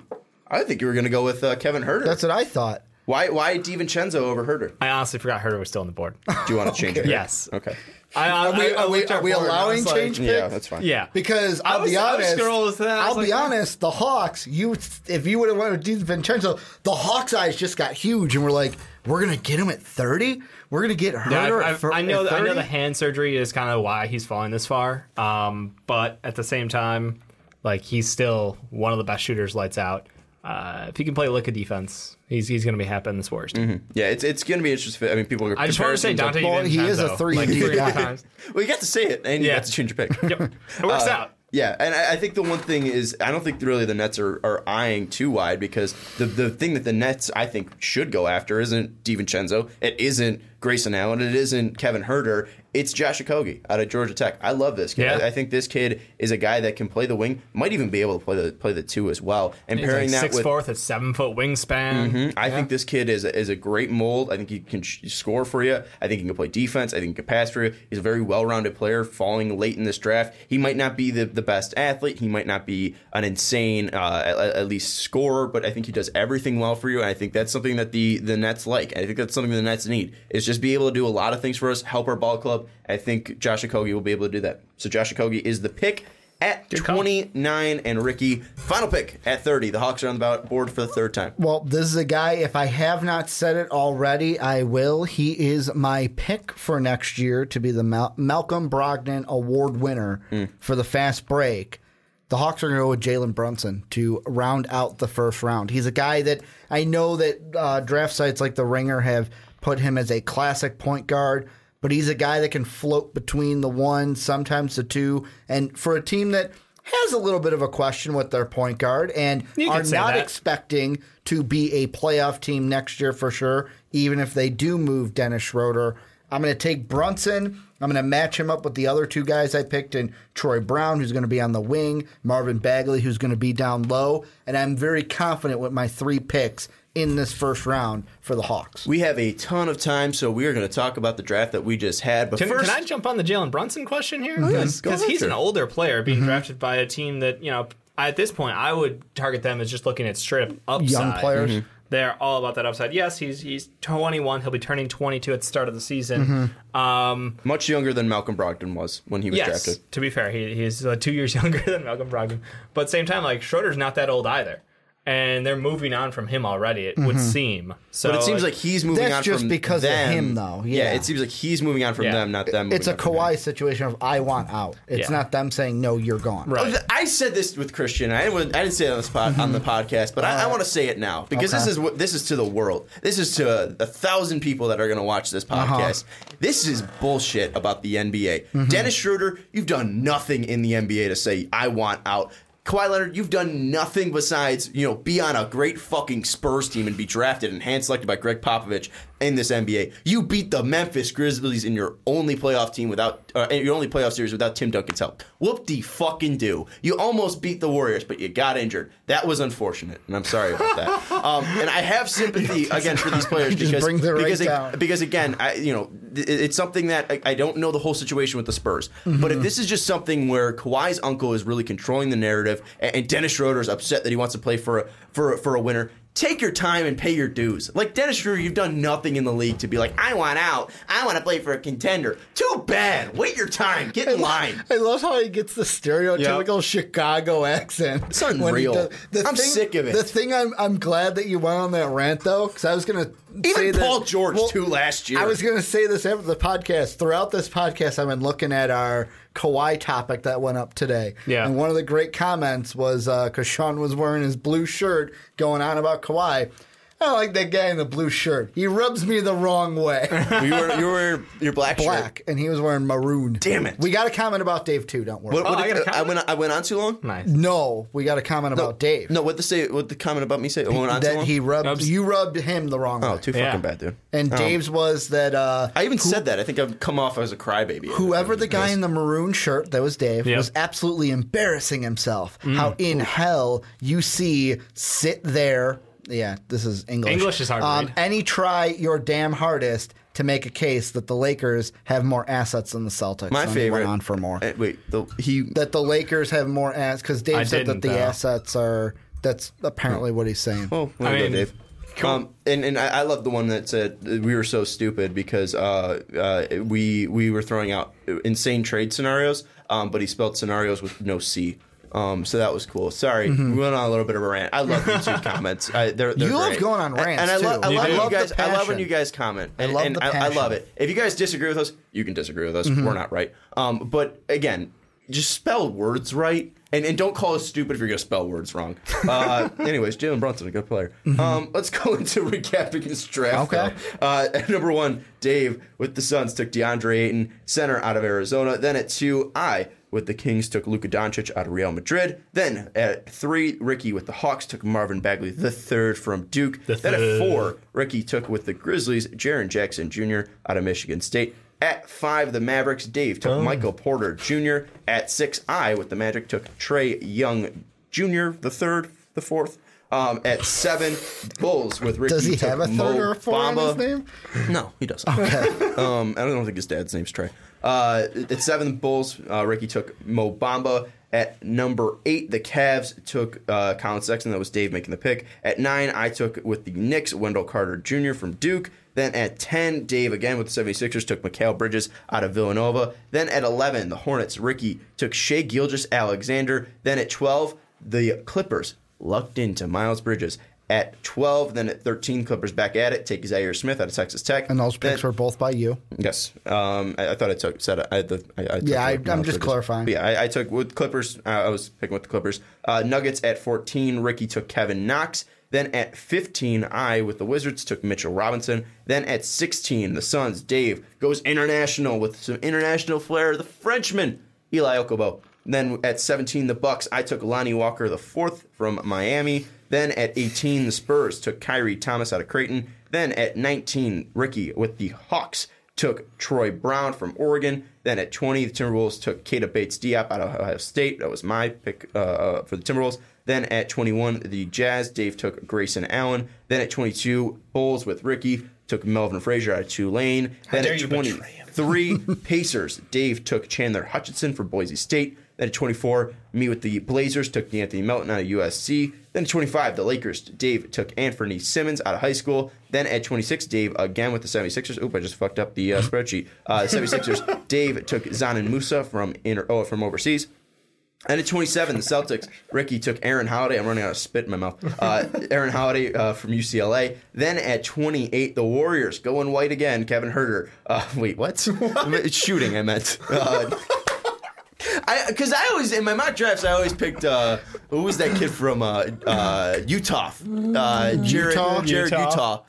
I think you were going to go with uh, Kevin Huerter. That's what I thought. Why why DiVincenzo over Huerter? I honestly forgot Huerter was still on the board. Do you want to (laughs) change it? Yes. Okay. I, I, Are we, I- I are we, are we our board and I allowing was like- change picks? Yeah, that's fine. Yeah. Because I I'll was- be honest, scrolling through that, I I'll was be honest. The Hawks, you if you would have went with Vincenzo, the Hawks' eyes just got huge, and we're like, we're gonna get him at thirty. We're gonna get Yeah, Huerter I, at, fir- I, I know. I know the hand surgery is kind of why he's falling this far. Um, but at the same time, like he's still one of the best shooters. Lights out. Uh, if he can play lick a defense, he's he's going to be happy in this Warriors team. Yeah, it's it's going to be interesting. I mean, people are. I just want to say comparisons Dante. Well, he is a 3 like (laughs) three guy. times. Well, you got to say it, and you got to change your pick. Yep, it works Uh, out. Yeah, and I, I think the one thing is I don't think really the Nets are, are eyeing too wide because the the thing that the Nets I think should go after isn't DiVincenzo, it isn't Grayson Allen, it isn't Kevin Huerter, it's Josh Okogie out of Georgia Tech. I love this kid. Yeah. I, I think this kid is a guy that can play the wing, might even be able to play the play the two as well. And He's pairing like that six with fourth at seven foot wingspan. I think this kid is a, is a great mold. I think he can sh- score for you. I think he can play defense. I think he can pass for you. He's a very well rounded player. Falling late in this draft, he might not be the, the best athlete. He might not be an insane uh, at, at least scorer, but I think he does everything well for you. And I think that's something that the the Nets like. I think that's something the Nets need is just be able to do a lot of things for us, help our ball club. I think Josh Okogie will be able to do that. So Josh Okogie is the pick. At call. 29 and Ricky, final pick at 30. The Hawks are on the board for the third time. Well, this is a guy. If I have not said it already, I will. He is my pick for next year to be the Mal- Malcolm Brogdon Award winner for the fast break. The Hawks are going to go with Jalen Brunson to round out the first round. He's a guy that I know that uh, draft sites like the Ringer have put him as a classic point guard, but he's a guy that can float between the one, sometimes the two, and for a team that has a little bit of a question with their point guard and are not that. expecting to be a playoff team next year for sure, even if they do move Dennis Schroeder. I'm going to take Brunson. I'm going to match him up with the other two guys I picked and Troy Brown, who's going to be on the wing, Marvin Bagley, who's going to be down low. And I'm very confident with my three picks in this first round for the Hawks. We have a ton of time, so we are going to talk about the draft that we just had. But Can, first, can I jump on the Jalen Brunson question here? Because go ahead, he's an older player being drafted by a team that you know at this point, I would target them as just looking at straight up upside. Young players. Mm-hmm. They're all about that upside. Yes, he's he's 21. He'll be turning 22 at the start of the season. Mm-hmm. Um, Much younger than Malcolm Brogdon was when he was yes, drafted. to be fair, he, he's uh, two years (laughs) younger than Malcolm Brogdon. But same time, like Schroeder's not that old either, and they're moving on from him already. It would mm-hmm. seem. So But it seems like he's moving That's on just from because of them. him, though. Yeah. it seems like he's moving on from Yeah. them, not them. It's a moving on from him. Kawhi situation of I want out. It's Yeah. not them saying no, you're gone. Right. Oh, I said this with Christian. I didn't, I didn't say it on the, spot, on the mm-hmm. podcast, but I, I want to say it now because this is what this is to the world. This is to a, a thousand people that are going to watch this uh-huh. podcast. This is bullshit about the NBA. Mm-hmm. Dennis Schroeder, you've done nothing in the NBA to say I want out. Kawhi Leonard, you've done nothing besides you know be on a great fucking Spurs team and be drafted and hand selected by Gregg Popovich in this NBA. You beat the Memphis Grizzlies in your only playoff team without uh, your only playoff series without Tim Duncan's help. Whoop de fucking do. You almost beat the Warriors, but you got injured. That was unfortunate, and I'm sorry about that. (laughs) um, and I have sympathy (laughs) again for these players because brings it because, because again, I, you know, th- it's something that I, I don't know the whole situation with the Spurs. But if this is just something where Kawhi's uncle is really controlling the narrative, and, and Dennis Schroeder is upset that he wants to play for a, for a, for a winner. Take your time and pay your dues. Like Dennis Schroeder, you've done nothing in the league to be like, I want out. I want to play for a contender. Too bad. Wait your time. Get in line. I love how he gets the stereotypical Chicago accent. It's unreal. I'm sick of it. The thing I'm, I'm glad that you went on that rant though, because I was gonna say Even that- Paul George well, too last year. I was gonna say this after the podcast. Throughout this podcast, I've been looking at our Kawhi topic that went up today. Yeah. and one of the great comments was uh, because Sean was wearing his blue shirt, going on about Kawhi. I like that guy in the blue shirt. He rubs me the wrong way. (laughs) you were you were your black, shirt. Black, and he was wearing maroon. Damn it. We got a comment about Dave too. Don't worry. What, what Oh, I did- got a I, comment? went I went on too long. nice. No, we got a comment about Dave. No, what the say? What the comment about me say? I went on too that long? he rubbed Rubs- you rubbed him the wrong Oh, way. too Yeah. fucking bad, dude. and Um, Dave's was that uh, I even said that. I think I've come off as a crybaby. whoever the guy in the maroon shirt that was Dave Yep. was absolutely embarrassing himself. How in hell you see sit there? Yeah, this is English. English is hard to Um, read. and he try your damn hardest to make a case that the Lakers have more assets than the Celtics. My And he favorite. went on for more. Uh, wait, the, he. that the Lakers have more assets because Dave I said that didn't, the though. assets are. That's apparently what he's saying. Oh, I I mean, Dave. Um, and and I, I love the one that said we were so stupid because uh, uh, we we were throwing out insane trade scenarios, um, but he spelled scenarios with no C. Um, so that was cool. Sorry, Mm-hmm. we went on a little bit of a rant. I love YouTube (laughs) comments. I, they're, they're You love going on rants, and I, lo-. I love when I you love guys. I love when you guys comment. And, love and I, I love. Mm-hmm. it. If you guys disagree with us, you can disagree with us. We're not right. Um, but again, just spell words right. And, and don't call us stupid if you're going to spell words wrong. (laughs) Uh, anyways, Jalen Brunson, a good player. Um, let's go (laughs) into recapping this draft. Mm-hmm. Okay. Uh, at number one, Dave with the Suns took DeAndre Ayton, center out of Arizona. Then at two, I with the Kings took Luka Doncic out of Real Madrid. Then at three, Ricky with the Hawks took Marvin Bagley the third from Duke. The then at four, Ricky took with the Grizzlies Jaren Jackson Jr. out of Michigan State. At five, the Mavericks, Dave took Michael Porter Jr. At six, I with the Magic took Trae Young Jr. the third, the fourth. Um, at seven, Bulls with Ricky. Does he took have a third Mo or a four in his Bamba. name? No, he doesn't. (laughs) um, I don't think his dad's name's Trae. Uh, at seven, the Bulls, uh, Ricky took Mo Bamba. At number eight, the Cavs took uh, Collin Sexton. That was Dave making the pick. At nine, I took with the Knicks, Wendell Carter Jr. from Duke. Then at 10, Dave again with the 76ers took Mikal Bridges out of Villanova. Then at 11, the Hornets, Ricky took Shai Gilgeous-Alexander. Then at 12, the Clippers lucked into Miles Bridges. At 12, then at 13, Clippers back at it, take Zhaire Smith out of Texas Tech. And those picks Then- were both by you. Yes, um, I, I thought I took said I, I, I took Yeah, I- I'm just clarifying. But yeah, I, I took with Clippers. Uh, I was picking with the Clippers. Uh, Nuggets at 14. Ricky took Kevin Knox. Then at 15, I with the Wizards took Mitchell Robinson. Then at 16, the Suns. Dave goes international with some international flair. The Frenchman Elie Okobo. Then at 17, the Bucks. I took Lonnie Walker the fourth from Miami. Then at 18, the Spurs took Khyri Thomas out of Creighton. Then at 19, Ricky with the Hawks took Troy Brown from Oregon. Then at 20, the Timberwolves took Keita Bates-Diop out of Ohio State. That was my pick uh, uh, for the Timberwolves. Then at 21, the Jazz, Dave took Grayson Allen. Then at 22, Bulls with Ricky took Melvin Frazier out of Tulane. Then dare at you betray him. 23, Pacers, Dave took Chandler Hutchison for Boise State. Then at 24, me with the Blazers took De'Anthony Melton out of USC. Then at 25, the Lakers, Dave took Anfernee Simons out of high school. Then at 26, Dave again with the 76ers. Oop, I just fucked up the uh, (laughs) spreadsheet. Uh, the 76ers, Dave took Dzanan Musa from inter, oh, from overseas. And at 27, the Celtics, Ricky took Aaron Holiday. I'm running out of spit in my mouth. Uh, Aaron Holiday uh, from UCLA. Then at 28, the Warriors going white again. Kevin Huerter. Uh, (laughs) wait, what? (laughs) it's shooting. I meant. Uh, I because I always in my mock drafts I always picked uh, who was that kid from uh, uh, Utah? Uh, Jarrod Uthoff? Jarrod Uthoff. Utah.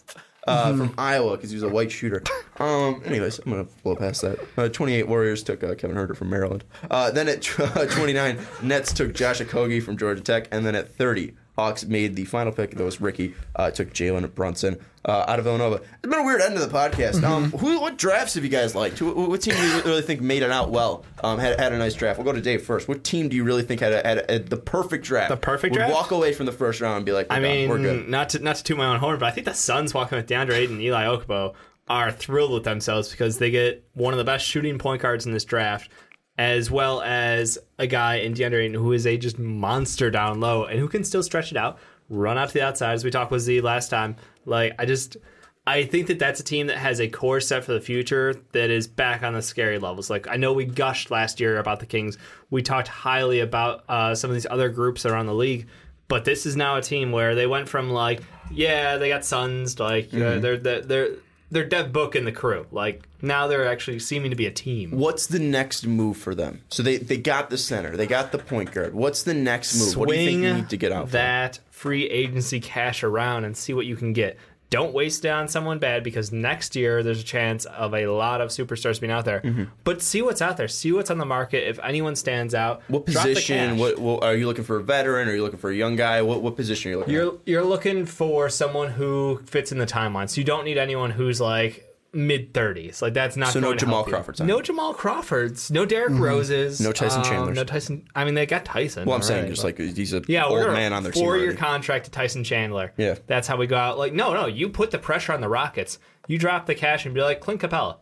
Uh, from Iowa because he was a white shooter. Um, anyways, I'm gonna blow past that. Uh, 28 Warriors took uh, Kevin Huerter from Maryland. Uh, then at tw- (laughs) 29, Nets took Josh Okogie from Georgia Tech, and then at 30, Hawks made the final pick. That was Ricky. Uh, took Jalen Brunson uh, out of Villanova. It's been a weird end of the podcast. Um, who, what drafts have you guys liked? Who, what team do you really think made it out well? Um, had, had a nice draft. We'll go to Dave first. What team do you really think had, a, had, a, had the perfect draft? The perfect Would draft? Walk away from the first round and be like, I "We're done. mean, we're good. not to not to toot my own horn, but I think the Suns walking with DeAndre Ayton and Elie Okobo are thrilled with themselves because they get one of the best shooting point guards in this draft, as well as a guy in DeAndre Ayton who is a just monster down low and who can still stretch it out, run out to the outside as we talked with Z last time. Like I just. I think that that's a team that has a core set for the future that is back on the scary levels. Like I know we gushed last year about the Kings. We talked highly about uh, some of these other groups around the league, but this is now a team where they went from like, yeah, they got Suns, like uh, they're they're they're they're Dev Book and the crew. Like now they're actually seeming to be a team. What's the next move for them? So they, they got the center, they got the point guard. What's the next move? what do you think you need to get out? for that free agency cash around and see what you can get. Don't waste it on someone bad because next year there's a chance of a lot of superstars being out there. Mm-hmm. But see what's out there. See what's on the market. If anyone stands out, What position? What, what are you looking for? A veteran? Are you looking for a young guy? What what position are you looking? at? You're you're looking for someone who fits in the timeline. So you don't need anyone who's like mid thirties. Like that's not So no Jamal. Crawfords? No Jamal Crawfords. No Derrick Roses. No Tyson um, Chandlers. No Tyson. I mean, they got Tyson. Well, I'm saying just like he's a yeah, old man on their team. four year contract to Tyson Chandler. Yeah. that's how we go out. Like, no, no, you put the pressure on the Rockets. You drop the cash and be like, Clint Capela,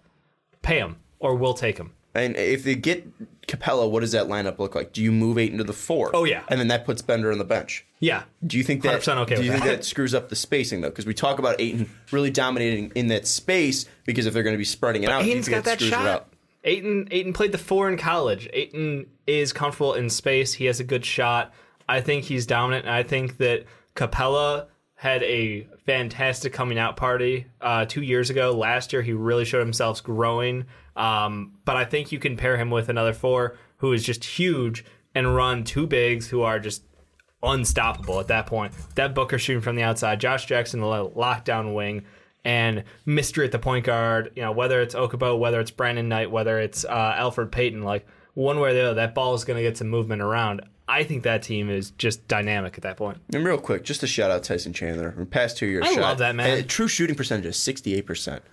pay him or we'll take him. And if they get Capela, what does that lineup look like? Do you move eight into the four? Oh, yeah. and then that puts Bender on the bench. Yeah, Do you think that? 100% okay do you with think that. that screws up the spacing though? Because we talk about Ayton really dominating in that space because if they're going to be spreading it out, do you Ayton's think got that screws it shot. out? Ayton, Ayton played the four in college. Ayton is comfortable in space. He has a good shot. I think he's dominant. And I think that Capela had a fantastic coming out party uh, two years ago. Last year, he really showed himself growing. Um, but I think you can pair him with another four who is just huge and run two bigs who are just unstoppable at that point. That Booker shooting from the outside, Josh Jackson the lockdown wing, and mystery at the point guard. You know whether it's Okobo, whether it's Brandon Knight, whether it's uh, Elfrid Payton. Like one way or the other, that ball is going to get some movement around. I think that team is just dynamic at that point. And real quick, just to shout out Tyson Chandler. In the past two years, I shot, love that man. true shooting percentage is sixty eight percent.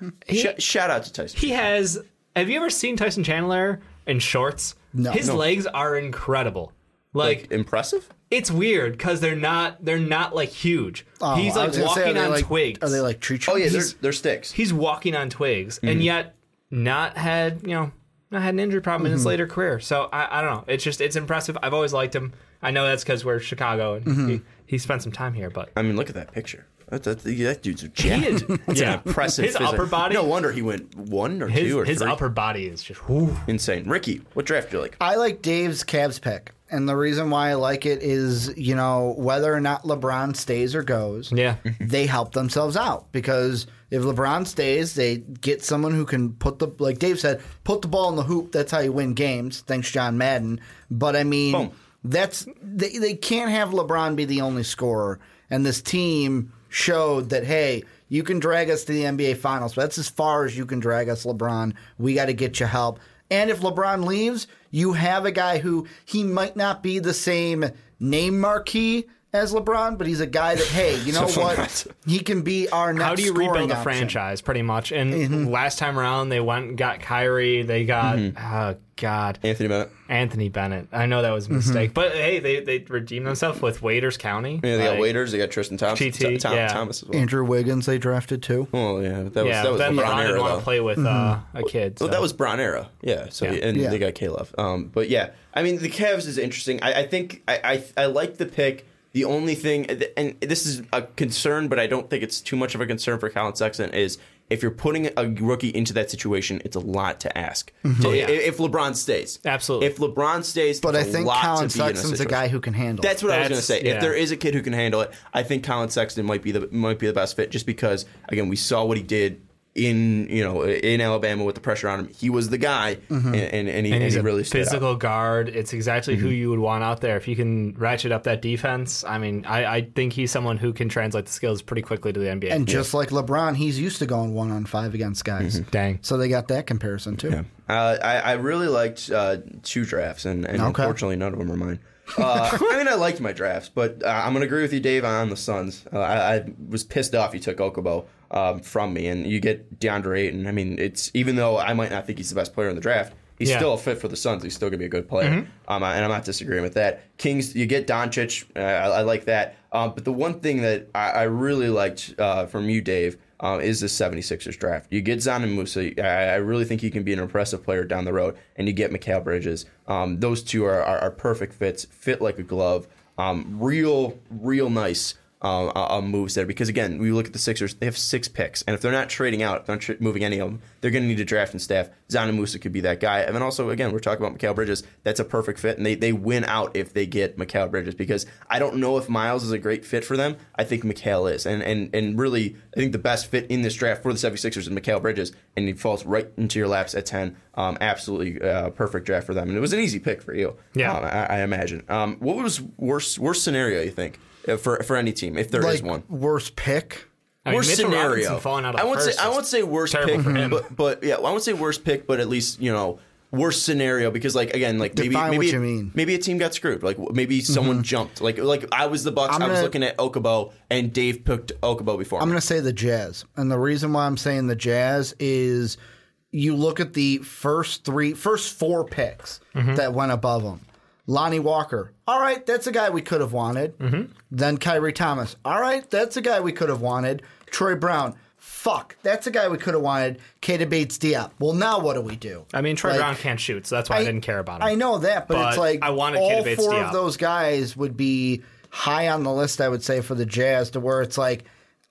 Shout out to Tyson. He has. Have you ever seen Tyson Chandler in shorts? No. His No. legs are incredible. Like, impressive. it's weird because they're not they're not like huge. Oh, He's like was gonna say, walking on like- twigs. Are they like tree trunks? Oh yeah, they're, they're sticks. he's walking on twigs Mm-hmm. and yet not had you know not had an injury problem in his Mm-hmm. later career so I, I don't know it's just it's impressive i've always liked him i know that's because we're chicago and Mm-hmm. he, he spent some time here but I mean, look at that picture. That, that, that dude's a jack. is- That's yeah. an impressive. His physique. upper body- No wonder he went one or his, two or his three. upper body is just whew. Insane. Ricky, what draft do you like? I like Dave's Cavs pick. And the reason why I like it is, you know, whether or not LeBron stays or goes, yeah they help themselves out because if LeBron stays, they get someone who can put the like Dave said, put the ball in the hoop. That's how you win games. Thanks, John Madden. But I mean, Boom. that's they they can't have LeBron be the only scorer. And this team showed that hey, you can drag us to the NBA Finals. But that's as far as you can drag us, LeBron. We got to get you help. And if LeBron leaves, you have a guy who he might not be the same name marquee as LeBron, but he's a guy that hey, you (laughs) know what? He can be our next. How do you scoring rebuild a option. franchise, pretty much? And Mm-hmm. last time around, they went and got Kyrie. They got oh god, Anthony Bennett. Anthony Bennett. I know that was a Mm-hmm. mistake, but hey, they they redeemed themselves with Waiters County. Yeah, they got waiters. They got Tristan Thompson. TT, T- Tom- yeah. Thomas as well. Andrew Wiggins they drafted too. Oh yeah, that was Yeah, that was then LeBron LeBron era didn't want to play with uh, a kid. Well, that was Braun era. Yeah. So Yeah. and Yeah. they got Caleb. Um, but yeah, I mean the Cavs is interesting. I, I think I, I I like the pick. The only thing, and this is a concern, but I don't think it's too much of a concern for Collin Sexton, is if you're putting a rookie into that situation, it's a lot to ask. Mm-hmm. To- Oh, yeah. If LeBron stays, Absolutely. If LeBron stays, But I it's a think lot Collin to be a Sexton's a guy who can handle. That's it. what I was going to say. yeah. If there is a kid who can handle it, I think Collin Sexton might be the might be the best fit, just because again we saw what he did in you know in Alabama with the pressure on him. He was the guy, and, and, and he, and and he's he a really stood out. physical guard. It's exactly Mm-hmm. who you would want out there. If you can ratchet up that defense, I mean, I, I think he's someone who can translate the skills pretty quickly to the NBA. And just like LeBron, he's used to going one on five against guys. Dang. So they got that comparison too. Mm-hmm. Uh, I, I really liked uh, two drafts, and, and Okay. unfortunately, none of them are mine. Uh, I mean, I liked my drafts, but uh, I'm going to agree with you, Dave, on the Suns. Uh, I, I was pissed off you took Okobo um, from me, and you get DeAndre Ayton. I mean, it's even though I might not think he's the best player in the draft, he's Yeah. still a fit for the Suns. He's still going to be a good player, um, and I'm not disagreeing with that. Kings, you get Doncic. Uh, I, I like that. Um, but the one thing that I, I really liked uh, from you, Dave, um, is the 76ers draft. You get and Musa. I, I really think he can be an impressive player down the road, and you get Mikal Bridges. Um, those two are, are, are perfect fits, fit like a glove. Um, real, real nice um, uh, uh, moves there because again, we look at the Sixers; they have six picks, and if they're not trading out, if they're not tra- moving any of them, they're going to need a draft and staff. And Musa could be that guy, and then also again, we're talking about Mikal Bridges. That's a perfect fit, and they they win out if they get Mikal Bridges because I don't know if Miles is a great fit for them. I think Mikal is, and and and really, I think the best fit in this draft for the 76ers is Mikal Bridges, and he falls right into your laps at ten. Um, absolutely uh, perfect draft for them, and it was an easy pick for you. Yeah. Um, I, I imagine. Um, what was worst worst scenario you think for for any team if there is like one? worst pick. I mean, worst Mitchell scenario. Falling out of I won't say I won't say worst pick, for him. but but yeah, I won't say worst pick, but at least you know worst scenario because like again like maybe Define what maybe you mean. maybe a team got screwed like maybe someone jumped like like I was the Bucks I'm I was gonna- looking at Okobo and Dave picked Okobo before I'm going to say the Jazz. And the reason why I'm saying the Jazz is you look at the first three, first four picks Mm-hmm. that went above them. Lonnie Walker. All right, that's a guy we could have wanted. Mm-hmm. Then Khyri Thomas. All right, that's a guy we could have wanted. Troy Brown. Fuck, that's a guy we could have wanted. Keita Bates-Diop. Well, now what do we do? I mean, Troy Like, Brown can't shoot, so that's why I, didn't care about him. I know that, but, it's like I wanted all Bates four Diop. of those guys would be high on the list. I would say for the Jazz, to where it's like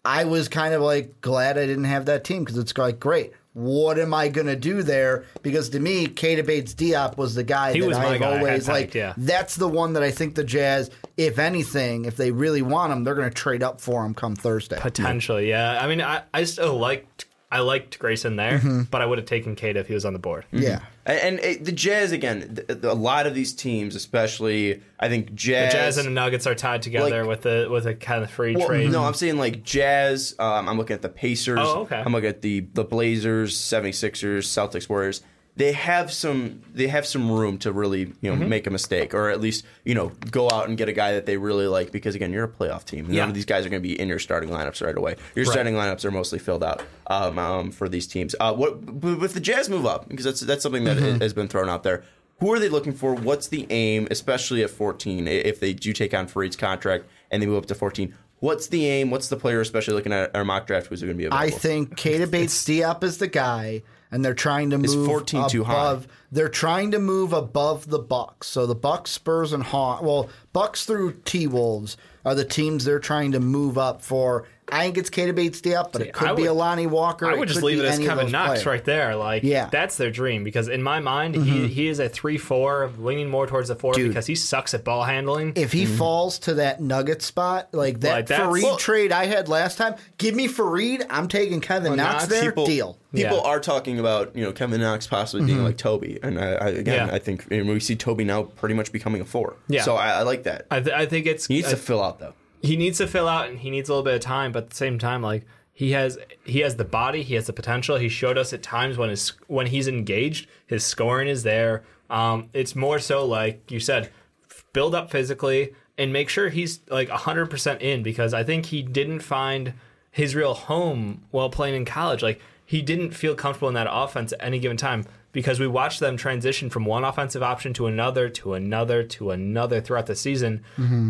I was kind of like glad I didn't have that team because it's like great. What am I gonna do there? Because to me, Keita Bates-Diop was the guy He that was I've guy I had always pegged, like. yeah. That's the one that I think the Jazz, if anything, if they really want him, they're gonna trade up for him come Thursday. Potentially, yeah. I mean, I, I still liked I liked Grayson there, Mm-hmm. but I would have taken Kate if he was on the board. yeah. And, and it, the Jazz again, th- th- a lot of these teams, especially I think Jazz, The Jazz and the Nuggets are tied together Like- with the with a kind of free Well, trade. No, I'm saying like Jazz. Um, I'm looking at the Pacers. Oh, okay. I'm looking at the the Blazers, 76ers, Celtics, Warriors. They have some they have some room to really you know Mm-hmm. make a mistake or at least you know go out and get a guy that they really like because again you're a playoff team. None Yeah. of these guys are going to be in your starting lineups right away. Your Right. starting lineups are mostly filled out um, um, for these teams. Uh, what if the Jazz move up because that's that's something that Mm-hmm. has been thrown out there. Who are they looking for? What's the aim, especially at 14? If they do take on Faried's contract and they move up to 14, what's the aim? What's the player, especially looking at our mock draft, who's going to be available? I think Keita Bates-Diop is the guy, and they're trying to move 14 too high? above. They're trying to move above the Bucks. So the Bucks, Spurs, and Hawks. Well, Bucks through T Wolves are the teams they're trying to move up for. I think it's Keita Bates-Diop, but it could I be would- Alani Walker. I would just leave be it as Kevin Knox players. right there. Like, Yeah. Mm-hmm. that's their dream because in my mind, he he is a three four, leaning more towards the four Dude. because he sucks at ball handling. If he falls to that Nugget spot, like that Like, that's- Faried Well- trade I had last time, give me Faried. I'm taking Kevin Knox, Knox, there. people, Deal. People Yeah. are talking about you know Kevin Knox possibly being like Toby, and I, I, again Yeah. I think and we see Toby now pretty much becoming a four. Yeah. So I, I like that. I, th- I think it's He needs I- to fill out though. He needs to fill out and he needs a little bit of time but at the same time like he has he has the body he has the potential. He showed us at times when his when he's engaged his scoring is there. Um it's more so like you said build up physically and make sure he's like 100% in because I think he didn't find his real home while playing in college. Like he didn't feel comfortable in that offense at any given time because we watched them transition from one offensive option to another to another to another throughout the season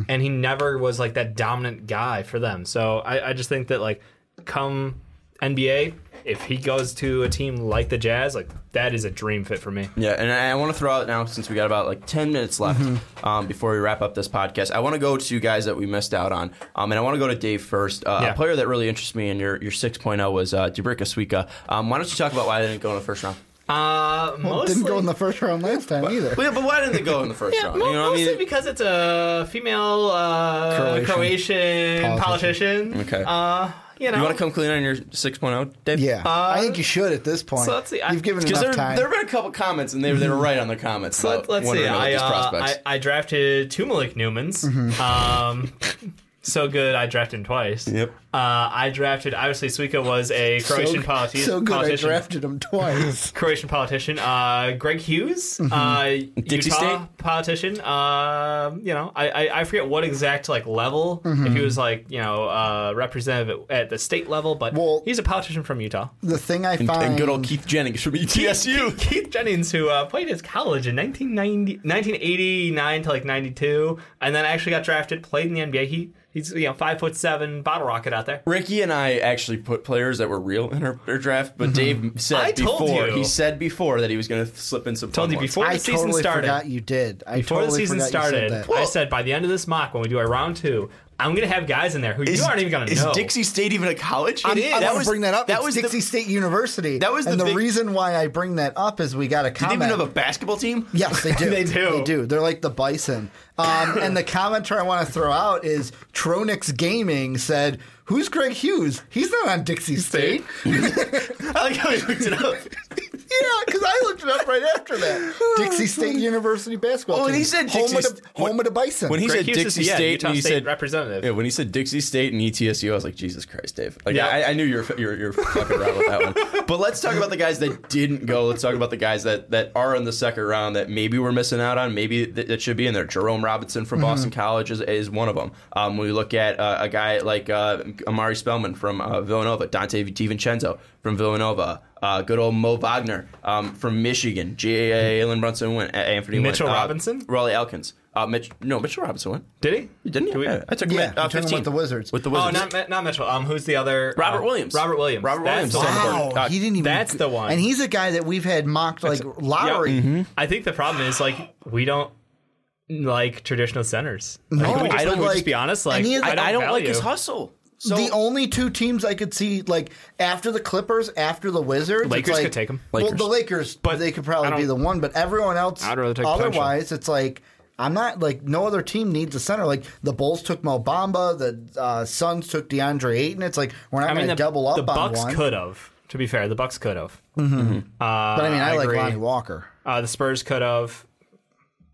and he never was like that dominant guy for them. So I, I just think that like come NBA, if he goes to a team like the Jazz, like that is a dream fit for me. Yeah, and I, I want to throw out now since we got about like ten minutes left um, before we wrap up this podcast. I want to go to guys that we missed out on, um, and I want to go to Dave first. Uh, Yeah. A player that really interests me in your your 6.0 was uh, Dubravka Šuica. Um, why don't you talk about why they didn't go in the first round? Uh, mostly, Didn't go in the first round last time either. Well, yeah, but why didn't they go in the first Yeah, round? mo- You know what I mostly mean? because it's a female uh, Croatian Croatian, politician. Okay. Uh, you know. You want to come clean on your 6.0, Dave? Yeah, I think you should at this point. so let's see, I- You've given enough there, time. there have been a couple comments, and they, they were right on their comments. So let's see. I, uh. I I drafted two Malik Newmans. Um, (laughs) so good, I drafted him twice. Yep. Uh, I drafted. Obviously, Šuica was a Croatian so, politi- so good. I drafted him twice. (laughs) Croatian politician, uh, Greg Hughes, uh, Mm-hmm. Dixie Utah State? politician. Uh, you know, I, I I forget what exact like level. Mm-hmm. If he was like you know uh, representative at the state level, but Well- he's a politician from Utah. the thing I and, find and good old Keith Jennings from ETSU. Keith Jennings, who uh, played his college in 1990, 1989 to like 92, and then actually got drafted, played in the NBA. He he's you know five foot seven, bottle rocket out there. Ricky and I actually put players that were real in our, our draft, but Dave mm-hmm. said I told before you. he said before that he was going to slip in some. Told you before the I season totally started. forgot you did. I Before totally the season forgot said started. I said by the end of this mock, when we do our round two, I'm gonna have guys in there who you aren't even gonna is know. Is Dixie State even a college? I'm, I That want to bring that up. That it's was Dixie the, State University. that was and the the big- reason why I bring that up is we got a comment. Did they even have a basketball team? Yes, they do. (laughs) They do. They do. They're like the bison. Um, (laughs) and the commenter I want to throw out is Tronix Gaming said, "Who's Greg Hughes? He's not on Dixie State." (laughs) I like how he looked it up. Yeah, because I looked it up right after that. (laughs) Dixie State University basketball. Oh, and team. he said home Dixie of the, St- home of the bison. When he Greg said Hughes Dixie is, yeah, State, Utah and he State said representative. Yeah, when he said Dixie State and ETSU, I was like, Jesus Christ, Dave. Like, Yeah. I, I knew you were you're, you're fucking around with that one. (laughs) But let's talk about the guys that didn't go. Let's talk about the guys that, that are in the second round that maybe we're missing out on. Maybe that, that should be in there. Jerome Robinson from Boston College is, is one of them. Um, when we look at uh, a guy like uh, Omari Spellman from uh, Villanova, Donte DiVincenzo from Villanova. Uh, good old Mo Wagner um, from Michigan. J. Jalen Brunson went. Anthony went. Mitchell uh, Robinson? Raleigh Elkins. Uh, Mitch, no, Mitchell Robinson went. Did he? Didn't he? Do we- Yeah, I took him Yeah, at uh, you took him 15. with the Wizards. With the Oh, Wizards. not not Mitchell. Um, who's the other? Robert uh, Williams. Robert Williams. Robert That's Williams. the. Wow. Wow, he didn't even. That's the one. And he's a guy that we've had mocked like lottery. Mm-hmm. I think the problem is like we don't like traditional centers. No, Like, we just, I don't like- just be honest. Like and I don't, I don't like his hustle. So the only two teams I could see, like after the Clippers, after the Wizards, it's Lakers like- could take 'em. Well, Lakers. the Lakers, But but they could probably be the one. But everyone else, I'd rather take otherwise, it's like I'm not like no other team needs a center. Like the Bulls took Mo Bamba, the uh, Suns took DeAndre Ayton. It's like we're not I going to the, double up the Bucks one. could have. To be fair, the Bucks could have. but I mean, I, like agree. Lonnie Walker. Uh, the Spurs could have.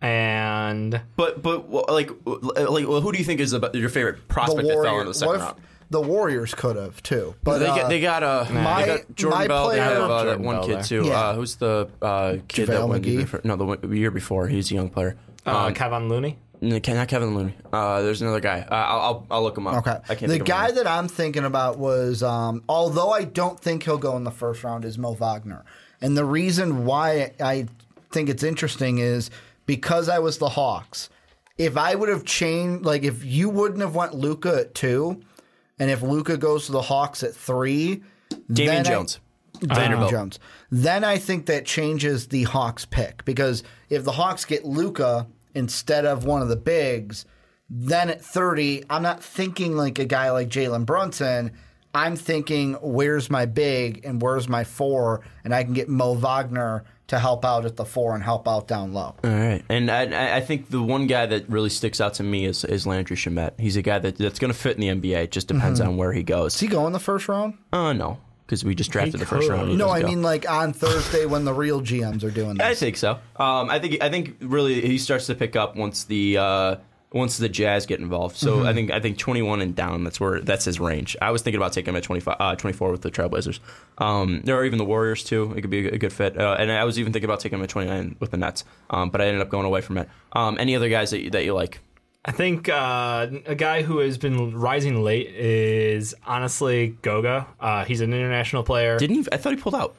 And but but like like well, who do you think is the, your favorite prospect that fell in the Warriors. second What if round? The Warriors could have too? But They uh, got they got uh, my- they got Jordan my Bell. They have uh, that one Bell kid there. too. Yeah. Uh, who's the uh, kid JaVale that won the year McGee? before? No, the one- year before. He's a young player. uh, Kevin Looney. No, Ke- not Kevin Looney. Uh, there's another guy. Uh, I'll, I'll I'll look him up. Okay. I can't. the think of guy his that I'm thinking about was, um, although I don't think he'll go in the first round, is Mo Wagner. And the reason why I think it's interesting is because I was the Hawks. If I would have changed, like if you wouldn't have went Luka at two, and if Luka goes to the Hawks at three, Damian I- Jones. Vanderbilt. Jones. Then I think that changes the Hawks pick because if the Hawks get Luka instead of one of the bigs, then at 30, I'm not thinking like a guy like Jalen Brunson. I'm thinking, where's my big and where's my four? And I can get Mo Wagner to help out at the four and help out down low. All right, and I, I think the one guy that really sticks out to me is, is Landry Shamet. He's a guy that, that's going to fit in the NBA. It just depends Mm-hmm. on where he goes. Does he go in the first round? Uh, no, because we just drafted He the first could. round. No, I go. mean like on Thursday when the real GMs are doing this. I think so. Um, I think I think really he starts to pick up once the uh, once the Jazz get involved. So Mm-hmm. I think I think 21 and down. That's where that's his range. I was thinking about taking him at 25, uh, 24 with the Trailblazers. Um, there are even the Warriors too. It could be a, good fit. Uh, and I was even thinking about taking him at 29 with the Nets. Um, but I ended up going away from it. Um, any other guys that you, that you like? I think uh, a guy who has been rising late is honestly Goga. Uh, he's an international player. Did, Didn't he? I thought he pulled out.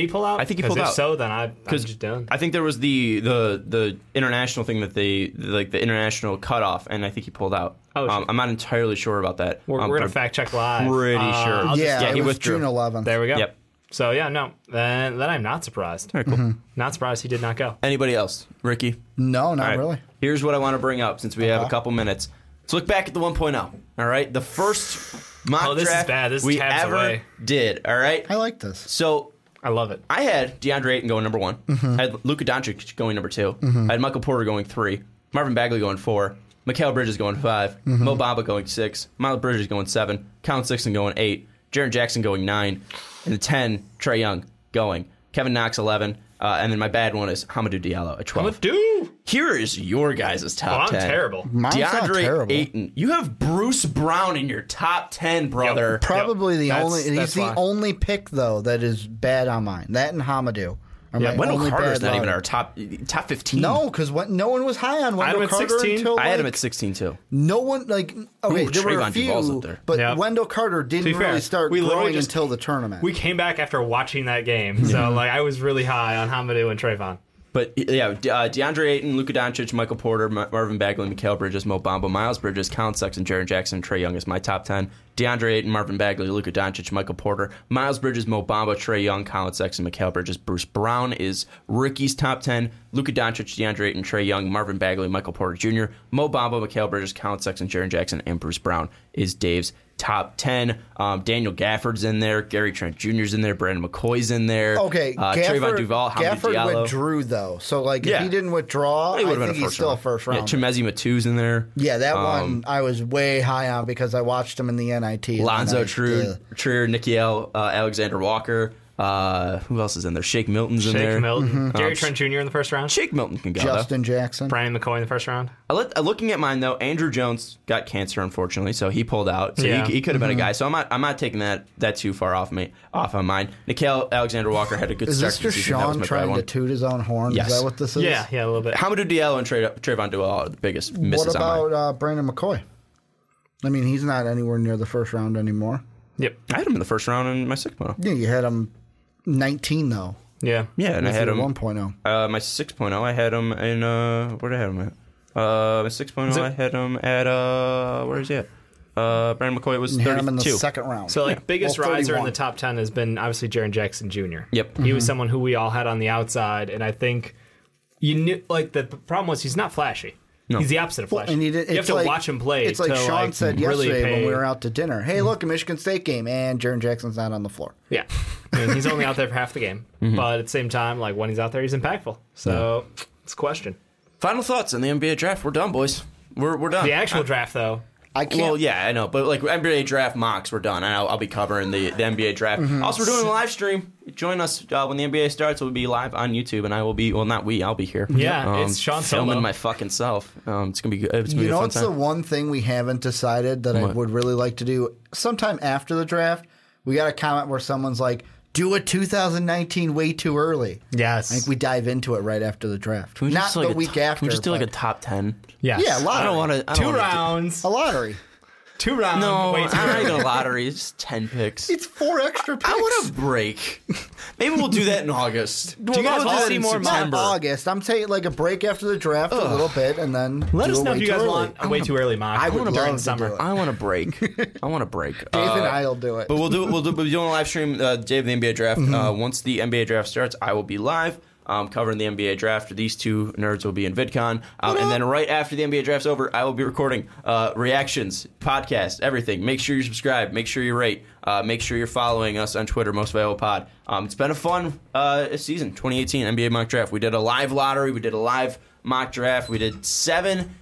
He pull out? I think he pulled if out. So then I, I'm Because just done. I think there was the, the the international thing that they like the international cutoff, and I think he pulled out. Oh, um. I'm not entirely sure about that. We're, Um, we're gonna fact check live. pretty Uh, sure. I'll just- yeah, yeah, it he was withdrew. June 11th. there we go. Yep. So yeah, no, then then I'm not surprised. All right, cool. Not surprised he did not go. Anybody else? Ricky. No, not All right. really. Here's what I want to bring up since we have a couple minutes. Let's look back at the 1.0. All right, the first mock Oh, this is draft bad. This is we tabs ever away. did. All right, I like this. so I love it. I had DeAndre Ayton going number one. Mm-hmm. I had Luka Doncic going number 2 I had Michael Porter going three. Marvin Bagley going four. Mikal Bridges going 5 Mm-hmm. Mo Bamba going six. Miles Bridges going seven. Collin Sexton going eight. Jaren Jackson going nine. And the ten, Trae Young going. Kevin Knox eleven. Uh, and then my bad one is Hamidou Diallo at twelve. What do? Here is your guys' top Well, I'm 10. terrible. Mine's not DeAndre terrible. Ayton. You have Bruce Brown in your top 10, brother. Probably the That's- only. He's that's the why. only pick though that is bad on mine. That and Hamidou. Are my Wendell Carter's not even love. our top top 15. No, because no one was high on Wendell him Carter 16. until I had him at 16 too. No one like okay, Ooh, there were a Trevon Duval's few, up there. but Yeah. Wendell Carter didn't fair, really start we growing just- until the tournament. We came back after watching that game, so like I was really high on Hamidou and Trevon. But yeah, uh, DeAndre Ayton, Luka Doncic, Michael Porter, Ma- Marvin Bagley, Mikal Bridges, Mo Bamba, Miles Bridges, Collin Sexton, Jaren Jackson, Trae Young is my top 10. DeAndre Ayton, Marvin Bagley, Luka Doncic, Michael Porter, Miles Bridges, Mo Bamba, Trae Young, Collin Sexton, Mikal Bridges, Bruce Brown is Ricky's top 10. Luka Doncic, DeAndre Ayton, Trae Young, Marvin Bagley, Michael Porter Jr., Mo Bamba, Mikal Bridges, Collin Sexton, Jaren Jackson, and Bruce Brown is Dave's top 10. Um, Daniel Gafford's in there. Gary Trent Jr.'s in there. Brandon McCoy's in there. okay, Uh, Gafford, Trevon Duval, Hamidou Gafford Diallo. withdrew though, so like Yeah. if he didn't withdraw, He I would have think been he's first still round. a first round. Yeah, Chimezie Metu's in there. Yeah, that Um, one I was way high on because I watched him in the NIT. Lonzo then I- Trier, yeah. Trier Nickeil, uh, Alexander Walker. Uh, who else is in there? Shake Milton's in Shake there. Milton, Gary Um, Trent Jr. in the first round, Shake Milton can go. Justin Jackson. Brandon McCoy in the first round. I let, uh, looking at mine though, Andrew Jones got cancer unfortunately, so he pulled out. So Yeah. he, he could have Mm-hmm. been a guy. So I'm not I'm not taking that that too far off me off on mine. Nickeil Alexander-Walker had a good Is start this to the just season. That was Sean my bad trying to one. toot his own horn? Yes. Is that what this is? Yeah, yeah, a little bit. Hamidou Diallo and Tra- Trevon Duval are the biggest misses What on mine. about uh, Brandon McCoy? I mean, he's not anywhere near the first round anymore. Yep. I had him in the first round in my six point. Yeah, you had him 19 though. Yeah. Yeah, and I had him 1.0. Uh, my 6.0, I had him in, uh, where did I have him at? Uh, my 6.0, Is it- I had him at, uh, where is he at? Uh, Brandon McCoy was You had him in the 32. second round. So like biggest Well, riser in 31. the top ten has been obviously Jaren Jackson Jr. Yep. He was someone who we all had on the outside, and I think you knew like the problem was he's not flashy. He's the opposite of flashy. and he did, you have to like, watch him play. It's like to, Sean like, said really yesterday when we were out to dinner. Hey, look, a Michigan State game, and Jaren Jackson's not on the floor. Yeah, I mean, he's only out there for half the game, Mm-hmm. but at the same time, like when he's out there, he's impactful. So it's a question. Final thoughts on the NBA draft. We're done, boys. We're, we're done. The actual draft, though, I can't. Well, yeah, I know, but like NBA draft mocks, we're done. I'll, I'll be covering the, the NBA draft. Mm-hmm. Also, we're doing a live stream. Join us uh, when the NBA starts. We'll be live on YouTube, and I will be. Well, not we. I'll be here. Um, Yeah, it's Sean filming Solo. my fucking self. Um, it's gonna be good. It's gonna you be a know fun what's time. the one thing we haven't decided that I would really like to do sometime after the draft? We got a comment where someone's like, "Do a 2019 way too early." yes, I think we dive into it right after the draft, Can we not just do, like the a week top- after. Can we just do like a top ten? yes. yeah, lottery. I don't want to. two rounds, a lottery. Two rounds. No, Wait, I'm not even a lottery. It's ten picks. It's four extra picks. I want a break. Maybe we'll do that in August. Do you guys We'll want to see in more Not September. August. I'm taking like a break after the draft a little bit, and then Let do us know way if you guys early. want a way too early mock. I would during love to summer. do it. I want a break. (laughs) I want a break. Dave and Uh, I'll do it. But we'll do it. we'll do we'll be doing a live stream. Uh, Dave, the NBA draft. Mm-hmm. Uh, once the NBA draft starts, I will be live. Um, covering the NBA draft. These two nerds will be in VidCon, um, and then right after the NBA draft's over, I will be recording uh, reactions, podcast, everything. Make sure you subscribe. Make sure you rate. Uh, make sure you're following us on Twitter, Most Valuable Pod. Um, it's been a fun uh, season, 2018 NBA mock draft. We did a live lottery. We did a live mock draft. We did seven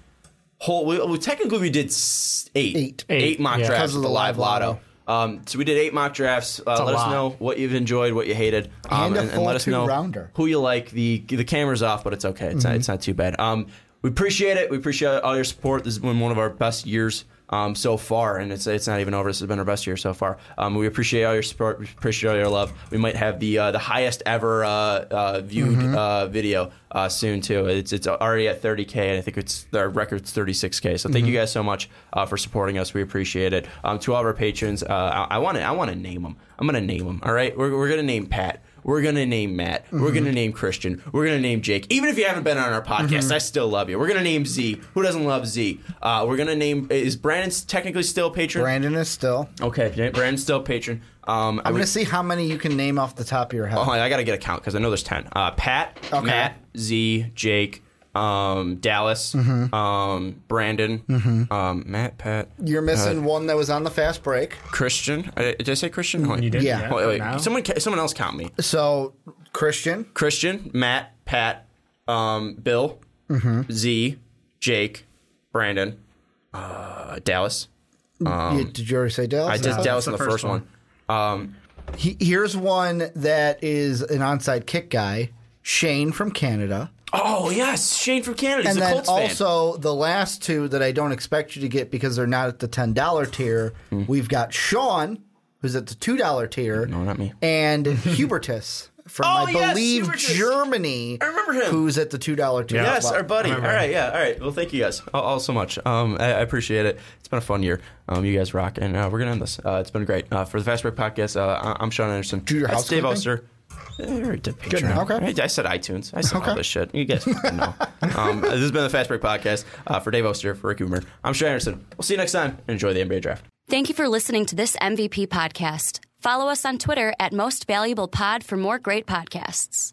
whole. We, well, technically, we did s- eight, Eight. Eight, mock yeah. drafts of with the the live live lotto. lotto. Um, so we did eight mock drafts. Uh, a let us know what you've enjoyed, what you hated, um, And a full let us know two-rounder. who you like. The the camera's off, but it's okay. It's not, it's not too bad. Um, we appreciate it. We appreciate all your support. This has been one of our best years um, so far, and it's it's not even over. This has been our best year so far. Um, we appreciate all your support. We appreciate all your love. We might have the uh, the highest ever uh, uh, viewed Mm-hmm. uh, video uh, soon too. It's it's already at 30k, and I think it's our record's 36k. So thank you Mm-hmm. guys so much uh, for supporting us. We appreciate it. Um, to all of our patrons, uh, I want to I want to name them. I'm gonna name them. All right, we're we're gonna name Pat. We're gonna name Matt. We're Mm-hmm. gonna name Christian. We're gonna name Jake. Even if you haven't been on our podcast, Mm-hmm. I still love you. We're gonna name Z. Who doesn't love Z? Uh, we're gonna name. Is Brandon technically still a patron? Brandon is still. Okay, Brandon's still a patron. Um, I'm going to see how many you can name off the top of your head. Oh, I gotta get a count because I know there's ten. Uh, Pat, Okay. Matt, Z, Jake, um, Dallas, Mm-hmm. um, Brandon, um, Matt, Pat, You're missing uh, one that was on the fast break. Christian. Uh, did I say Christian? Wait. You did, Yeah. Wait, wait. now? Someone, someone else count me. So Christian, Christian, Matt, Pat, um, Bill, Mm-hmm. Z, Jake, Brandon, uh, Dallas. you, did you already say Dallas? I did No, Dallas in the the first first one. Um, He, here's one that is an onside kick guy, Shane from Canada. Oh yes, Shane from Canada. He's and a then Colts fan. also the last two that I don't expect you to get because they're not at the ten dollar tier. Hmm. We've got Sean, who's at the two dollar tier. No, not me. And (laughs) Hubertus from Oh, I yes, believe Hubertus. Germany. I remember him. Who's at the two dollar tier? Yeah. Yes, well. our buddy. All right, remember. yeah, all right. Well, thank you guys all, all so much. Um, I, I appreciate it. It's been a fun year. Um, you guys rock, and uh, we're gonna end this. Uh, it's been great uh, for the Fast Break podcast. Uh, I- I'm Sean Anderson. Do your That's Dave housekeeping? Oster. I Patreon. enough. Okay. I, I said iTunes. I said all this shit. You guys know. (laughs) um, this has been the Fast Break podcast uh, for Dave Oster, for Ricky Widmer. I'm Sean Anderson. We'll see you next time. Enjoy the NBA draft. Thank you for listening to this MVP podcast. Follow us on Twitter at Most Valuable Pod for more great podcasts.